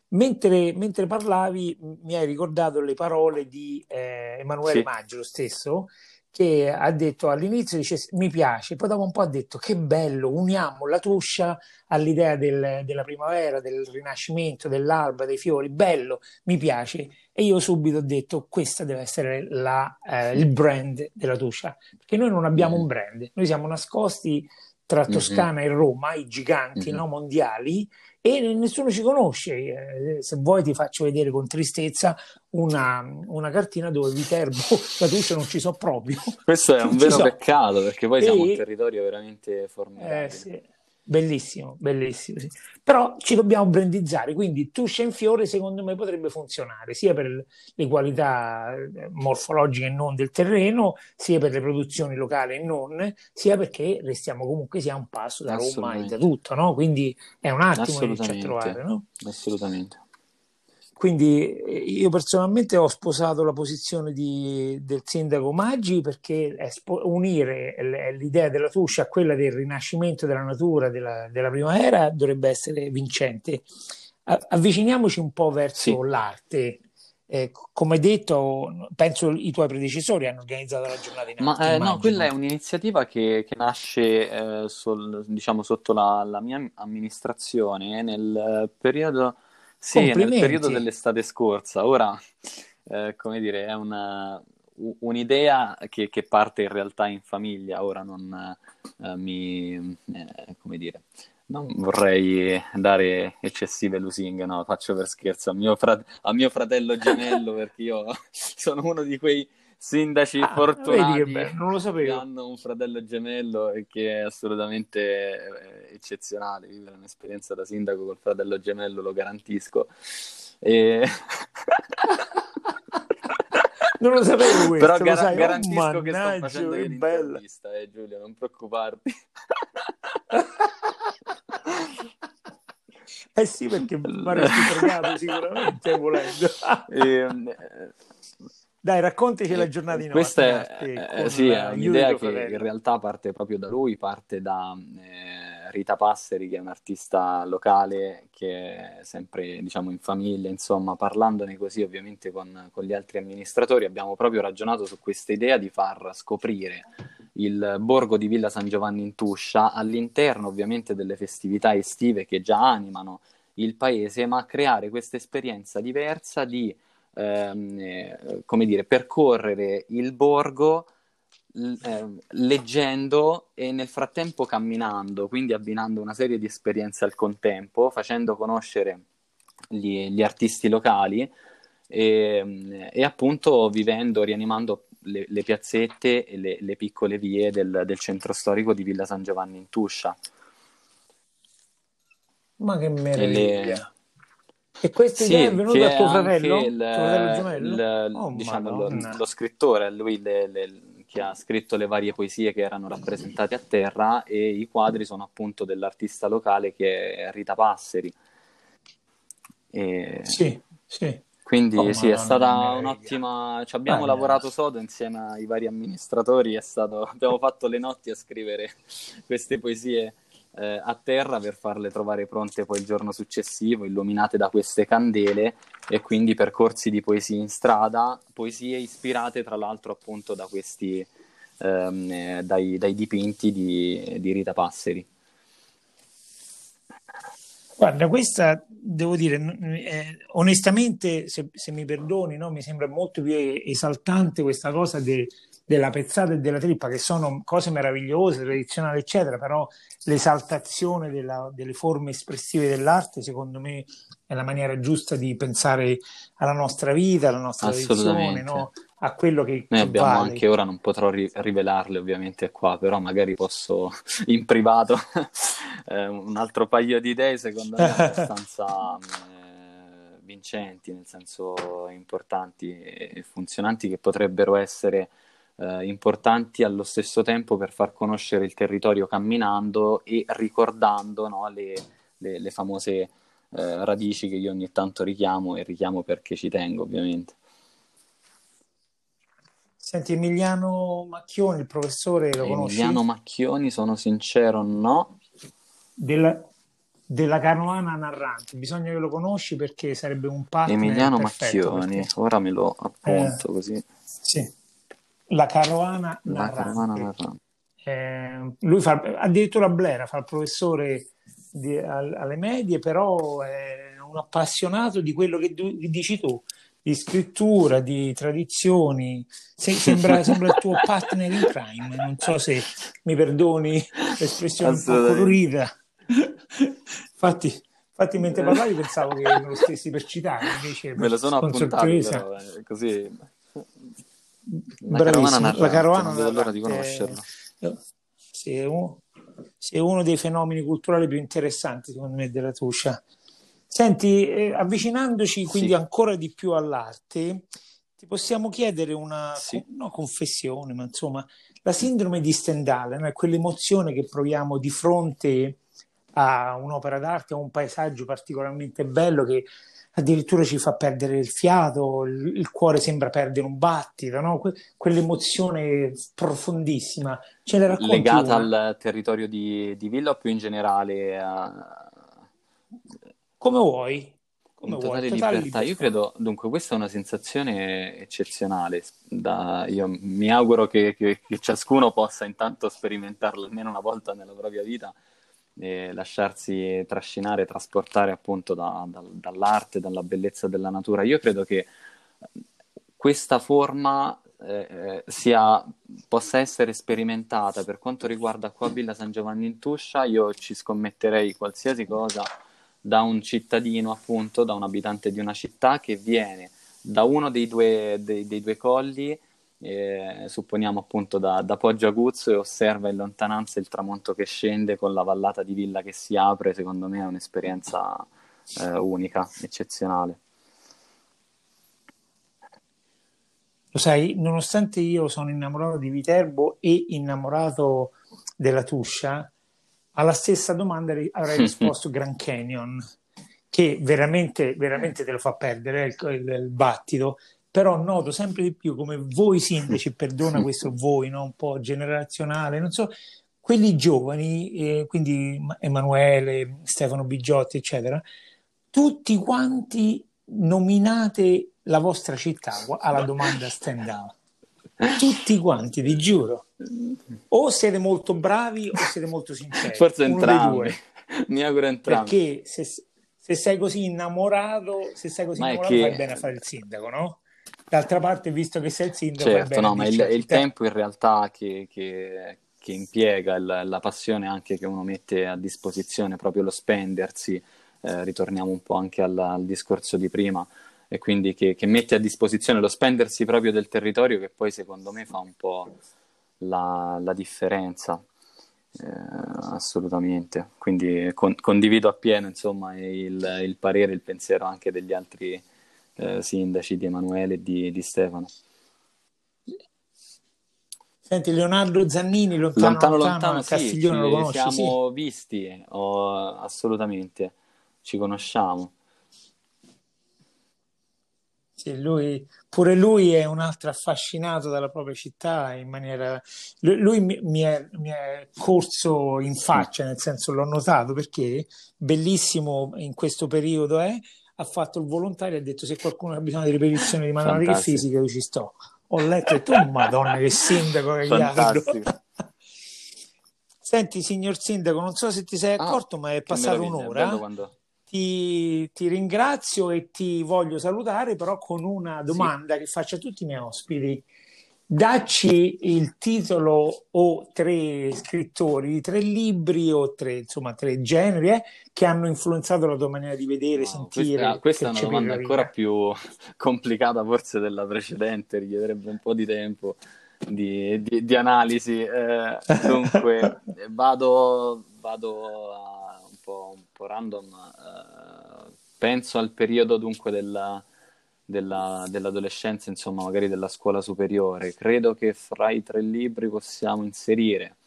mentre, mentre, parlavi mi hai ricordato le parole di eh, Emanuele sì. Maggio, lo stesso, che ha detto all'inizio dice mi piace, poi dopo un po' ha detto che bello, uniamo la tuscia all'idea del, della primavera, del rinascimento, dell'alba, dei fiori, bello, mi piace. E io subito ho detto questa deve essere la, eh, il brand della tuscia, perché noi non abbiamo un brand, noi siamo nascosti tra mm-hmm. Toscana mm-hmm. e Roma, i giganti mm-hmm. no, mondiali, e nessuno ci conosce. Eh, se vuoi ti faccio vedere con tristezza una, una cartina dove Viterbo, <laughs> la Tuscia non ci so proprio. Questo è <laughs> un vero so. peccato perché poi e... siamo un territorio veramente formidabile. Eh, sì. Bellissimo, bellissimo. Sì. Però ci dobbiamo brandizzare, quindi Tuscia in fiore secondo me potrebbe funzionare sia per le qualità eh, morfologiche e non del terreno, sia per le produzioni locali e non, sia perché restiamo comunque sia un passo da Roma e da tutto, no? Quindi è un attimo che ci trovare, no? Assolutamente. Quindi eh, io personalmente ho sposato la posizione di, del sindaco Maggi perché unire l'idea della Tuscia a quella del rinascimento della natura della, della primavera dovrebbe essere vincente. Avviciniamoci un po' verso sì. l'arte. Eh, come detto, penso i tuoi predecessori hanno organizzato la giornata in. Ma eh, no, quella è un'iniziativa che, che nasce eh, sol, diciamo, sotto la, la, mia amministrazione nel periodo sì, nel periodo dell'estate scorsa. Ora, eh, come dire, è una, un'idea che, che, parte in realtà in famiglia. Ora non eh, mi... Eh, come dire... Non vorrei dare eccessive lusinghe, no, faccio per scherzo a mio, frate- a mio fratello gemello perché io <laughs> sono uno di quei sindaci ah, fortunati. che, non lo sapevo. che hanno un fratello gemello e che è assolutamente eh, eccezionale. Vivere un'esperienza da sindaco col fratello gemello lo garantisco. E... <laughs> non lo sapevo questo, però gar- garantisco oh, che sto facendo che l'intervista eh, Giulia non preoccuparti. <laughs> Eh sì perché faresti <laughs> fregato sicuramente volendo. E, ehm, dai, raccontaci la giornata di notte. Questa è, eh, sì, è un'idea che in realtà parte proprio da lui, parte da eh, Rita Passeri, che è un'artista locale che è sempre diciamo, in famiglia, insomma, parlandone così ovviamente con, con gli altri amministratori, abbiamo proprio ragionato su questa idea di far scoprire il borgo di Villa San Giovanni in Tuscia all'interno ovviamente delle festività estive che già animano il paese, ma creare questa esperienza diversa di ehm, eh, come dire, percorrere il borgo eh, leggendo e nel frattempo camminando, quindi abbinando una serie di esperienze al contempo, facendo conoscere gli, gli artisti locali e, e, appunto vivendo, rianimando le, le piazzette e le, le, piccole vie del, del centro storico di Villa San Giovanni in Tuscia. Ma che meraviglia! E questa sì, idea è venuta da tuo fratello? Il, tuo fratello gemello? Il, oh, diciamo, lo, lo, scrittore, lui le, le, che ha scritto le varie poesie che erano rappresentate a terra e i quadri sono appunto dell'artista locale che è Rita Passeri. E... Sì, sì. Quindi oh, sì, è stata un'ottima... Ci abbiamo Beh, lavorato sodo insieme ai vari amministratori, stato... abbiamo fatto le notti a scrivere <laughs> queste poesie eh, a terra per farle trovare pronte poi il giorno successivo, illuminate da queste candele e quindi percorsi di poesie in strada, poesie ispirate tra l'altro appunto da questi, ehm, eh, dai, dai, dipinti di, di Rita Passeri. Guarda, questa devo dire, eh, onestamente, se, se, mi perdoni, no, mi sembra molto più esaltante questa cosa de, della pezzata e della trippa, che sono cose meravigliose, tradizionali, eccetera, però l'esaltazione della, delle forme espressive dell'arte, secondo me, è la maniera giusta di pensare alla nostra vita, alla nostra tradizione, no? a quello che, Noi abbiamo vale. anche ora, non potrò ri- rivelarle ovviamente qua, però magari posso <laughs> in privato <laughs> eh, un altro paio di idee, secondo me, <laughs> abbastanza eh, vincenti, nel senso importanti e funzionanti che potrebbero essere eh, importanti allo stesso tempo per far conoscere il territorio camminando e ricordando no, le, le, le, famose eh, radici che io ogni tanto richiamo e richiamo perché ci tengo ovviamente. Senti, Emiliano Macchioni, il professore, lo conosci? Emiliano Macchioni, sono sincero, no. Della, della Caruana Narrante, bisogna che lo conosci perché sarebbe un partner Emiliano Macchioni, ora me lo appunto eh, così. Sì, la Caruana Narrante. Eh, lui fa addirittura Blera, fa il professore di, alle medie, però è un appassionato di quello che, che dici tu, di scrittura, di tradizioni. Se, sembra, <laughs> sembra, il tuo partner in crime. Non so se mi perdoni l'espressione un po' colorita. Infatti, infatti, mentre parlavi pensavo che me lo stessi per citare. Invece, me lo sono appuntato, però, eh, così. La Bravissimo, la carovana non vedo l'ora di conoscerlo. Sì, è uno, è uno dei fenomeni culturali più interessanti, secondo me, della Tuscia. Senti, eh, avvicinandoci quindi sì. ancora di più all'arte, ti possiamo chiedere una sì. no, confessione, ma insomma, la sindrome di Stendhal, no? è quell'emozione che proviamo di fronte a un'opera d'arte, a un paesaggio particolarmente bello che addirittura ci fa perdere il fiato, il, il cuore sembra perdere un battito, no? que- quell'emozione profondissima. Ce la Legata una? al territorio di, di, Villa o più in generale? A come vuoi. Come in totale, vuoi, totale libertà. libertà. Io credo, dunque, questa è una sensazione eccezionale. Da, io mi auguro che, che, che, ciascuno possa intanto sperimentarla almeno una volta nella propria vita e lasciarsi trascinare, trasportare appunto da, da, dall'arte, dalla bellezza della natura. Io credo che questa forma eh, eh sia, possa essere sperimentata per quanto riguarda qua Villa San Giovanni in Tuscia. Io ci scommetterei qualsiasi cosa da un cittadino, appunto, da un abitante di una città che viene da uno dei due, dei, dei due colli, eh, supponiamo appunto da, da Poggio Aguzzo, e osserva in lontananza il tramonto che scende con la vallata di Villa che si apre, secondo me è un'esperienza eh, unica, eccezionale. Lo sai, nonostante io sono innamorato di Viterbo e innamorato della Tuscia, alla stessa domanda avrei <laughs> risposto Grand Canyon, che veramente, veramente te lo fa perdere il, il, il battito, però noto sempre di più come voi sindaci, perdona questo voi, no? un po' generazionale, non so, quelli giovani, eh, quindi Emanuele, Stefano Bigiotti, eccetera, tutti quanti nominate la vostra città alla domanda stand up. Tutti quanti, vi giuro. O siete molto bravi o siete molto sinceri. Forse entrambi. <laughs> Mi auguro entrambi. Perché se, se, sei così innamorato, se sei così ma innamorato, che... fai bene a fare il sindaco, no? D'altra parte, visto che sei il sindaco, certo, no, ma il, il tempo in realtà che, che, che impiega, il, la passione anche che uno mette a disposizione, proprio lo spendersi, eh, ritorniamo un po' anche al, al discorso di prima, e quindi che, che, mette a disposizione lo spendersi proprio del territorio che poi secondo me fa un po' la, la differenza. Eh, assolutamente, quindi con, condivido appieno insomma, il, il, parere, il pensiero anche degli altri eh, sindaci di Emanuele e di, di, Stefano. Senti, Leonardo Zannini, lontano lontano, lontano, lontano sì, lo conosci? Siamo sì. visti, oh, assolutamente, ci conosciamo. Sì, lui, pure lui è un altro affascinato dalla propria città in maniera... Lui, mi, mi, è, mi, è, corso in faccia, nel senso l'ho notato perché bellissimo in questo periodo è, ha fatto il volontario e ha detto se qualcuno ha bisogno di ripetizione di matematica e fisica io ci sto. Ho letto e tu, madonna che sindaco che <laughs> Senti signor sindaco, non so se ti sei ah, accorto ah, ma è passata un'ora. Quando ti, ti, ringrazio e ti voglio salutare, però con una domanda sì. che faccio a tutti i miei ospiti. Dacci il titolo o tre scrittori di tre libri o tre, insomma, tre generi eh, che hanno influenzato la tua maniera di vedere, no, sentire. Questa, questa è una domanda ancora più <laughs> complicata forse della precedente, richiederebbe un po' di tempo di, di, di analisi. Eh, dunque, <laughs> vado, vado a po', un po random, eh, penso al periodo dunque della, della, dell'adolescenza, insomma, magari della scuola superiore. Credo che fra i tre libri possiamo inserire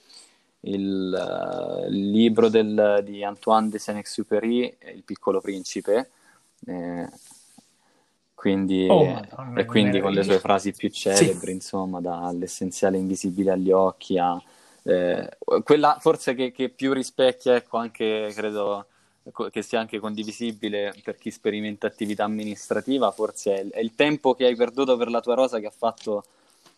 il, uh, il libro del, di Antoine de Saint-Exupéry, Il piccolo principe, eh, quindi, oh, Madonna, e quindi con le sue frasi più celebri, sì. insomma, dall'essenziale invisibile agli occhi a eh, quella forse che, che, più rispecchia, ecco, anche credo che sia anche condivisibile per chi sperimenta attività amministrativa, forse è il, è il tempo che hai perduto per la tua rosa che ha fatto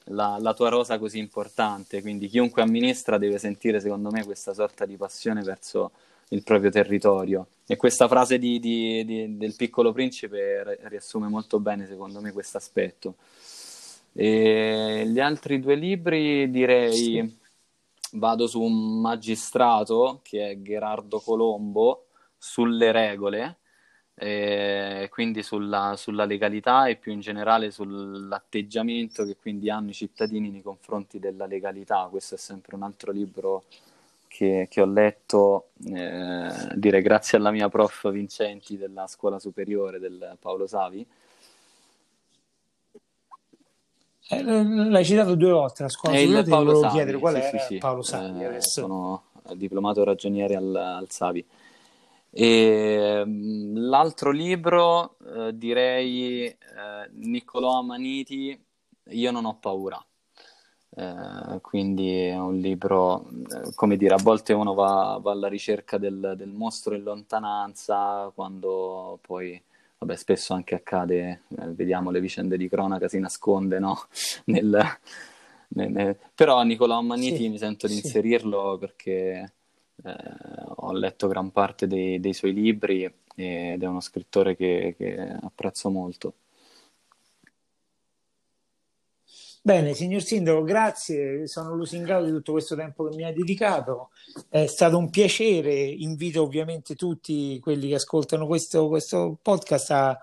la, la, tua rosa così importante. Quindi chiunque amministra deve sentire, secondo me, questa sorta di passione verso il proprio territorio. e questa frase di, di, di, del piccolo principe riassume molto bene, secondo me, questo aspetto. E gli altri due libri direi vado su un magistrato che è Gerardo Colombo sulle regole, quindi sulla, sulla, legalità e più in generale sull'atteggiamento che quindi hanno i cittadini nei confronti della legalità. Questo è sempre un altro libro che, che ho letto, eh, dire grazie alla mia prof Vincenti della scuola superiore del Paolo Savi. Eh, l'hai citato due volte la scuola superiore, ti volevo Savi, chiedere qual sì, era sì, sì. Paolo Savi eh, adesso. Sono diplomato ragioniere al, al Savi. E, mm, l'altro libro eh, direi eh, Niccolò Amaniti, Io non ho paura. Eh, quindi è un libro, eh, come dire, a volte uno va, va alla ricerca del, del, mostro in lontananza, quando poi, vabbè, spesso anche accade, eh, vediamo le vicende di cronaca, si nasconde, no? <laughs> nel, nel, nel... Però Nicolò Ammaniti sì, mi sento di inserirlo perché ho letto gran parte dei, dei, suoi libri ed è uno scrittore che, che apprezzo molto. Bene, signor Sindaco, grazie, sono lusingato di tutto questo tempo che mi ha dedicato, è stato un piacere, invito ovviamente tutti quelli che ascoltano questo, questo podcast a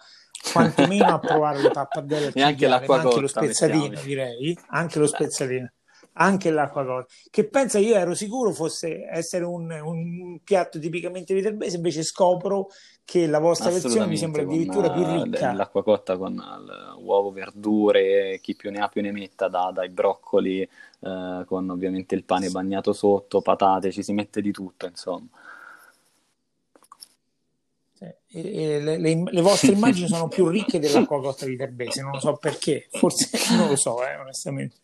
quantomeno a <laughs> provare le pappardelle e anche anche lo spezzatino mettiamo. direi, anche lo spezzatino anche l'acqua cotta, che pensa io ero sicuro fosse essere un, un piatto tipicamente viterbese, invece scopro che la vostra versione mi sembra addirittura più eh, ricca. L'acqua cotta con uovo, verdure, chi più ne ha più ne metta, da, dai broccoli, eh, con ovviamente il pane bagnato sotto, patate, ci si mette di tutto, insomma. E le, le, le, vostre <laughs> immagini sono più ricche dell'acqua cotta viterbese, non lo so perché, forse non lo so, eh, onestamente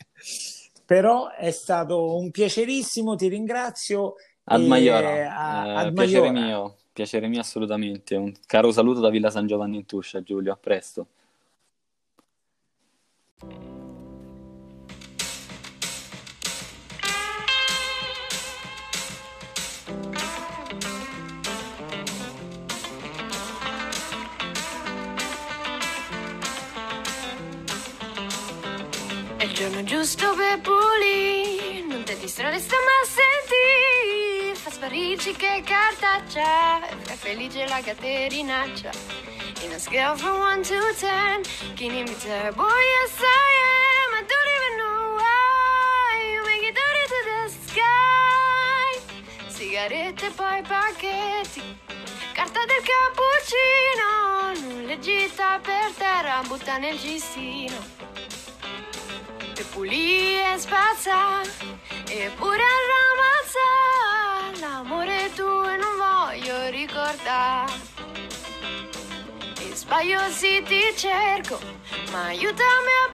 però è stato un piacerissimo, ti ringrazio. Ad Maiora, a, eh, piacere mio, piacere mio assolutamente. Un caro saluto da Villa San Giovanni in Tuscia, Giulio, a presto. Giorno giusto per pulire, non ti distrarre sta ma senti, fa sparirci che cartaccia, è felice la caterinaccia. In a scale from 1 to 10, can you be there? Boy, yes I am, I don't even know why, you make it dirty to the sky. Sigarette poi pacchetti, carta del cappuccino, non le gita per terra, butta nel gistino pulì e spazza e pure ramazza l'amore tuo non voglio ricordare e sbaglio sì ti cerco ma aiutami a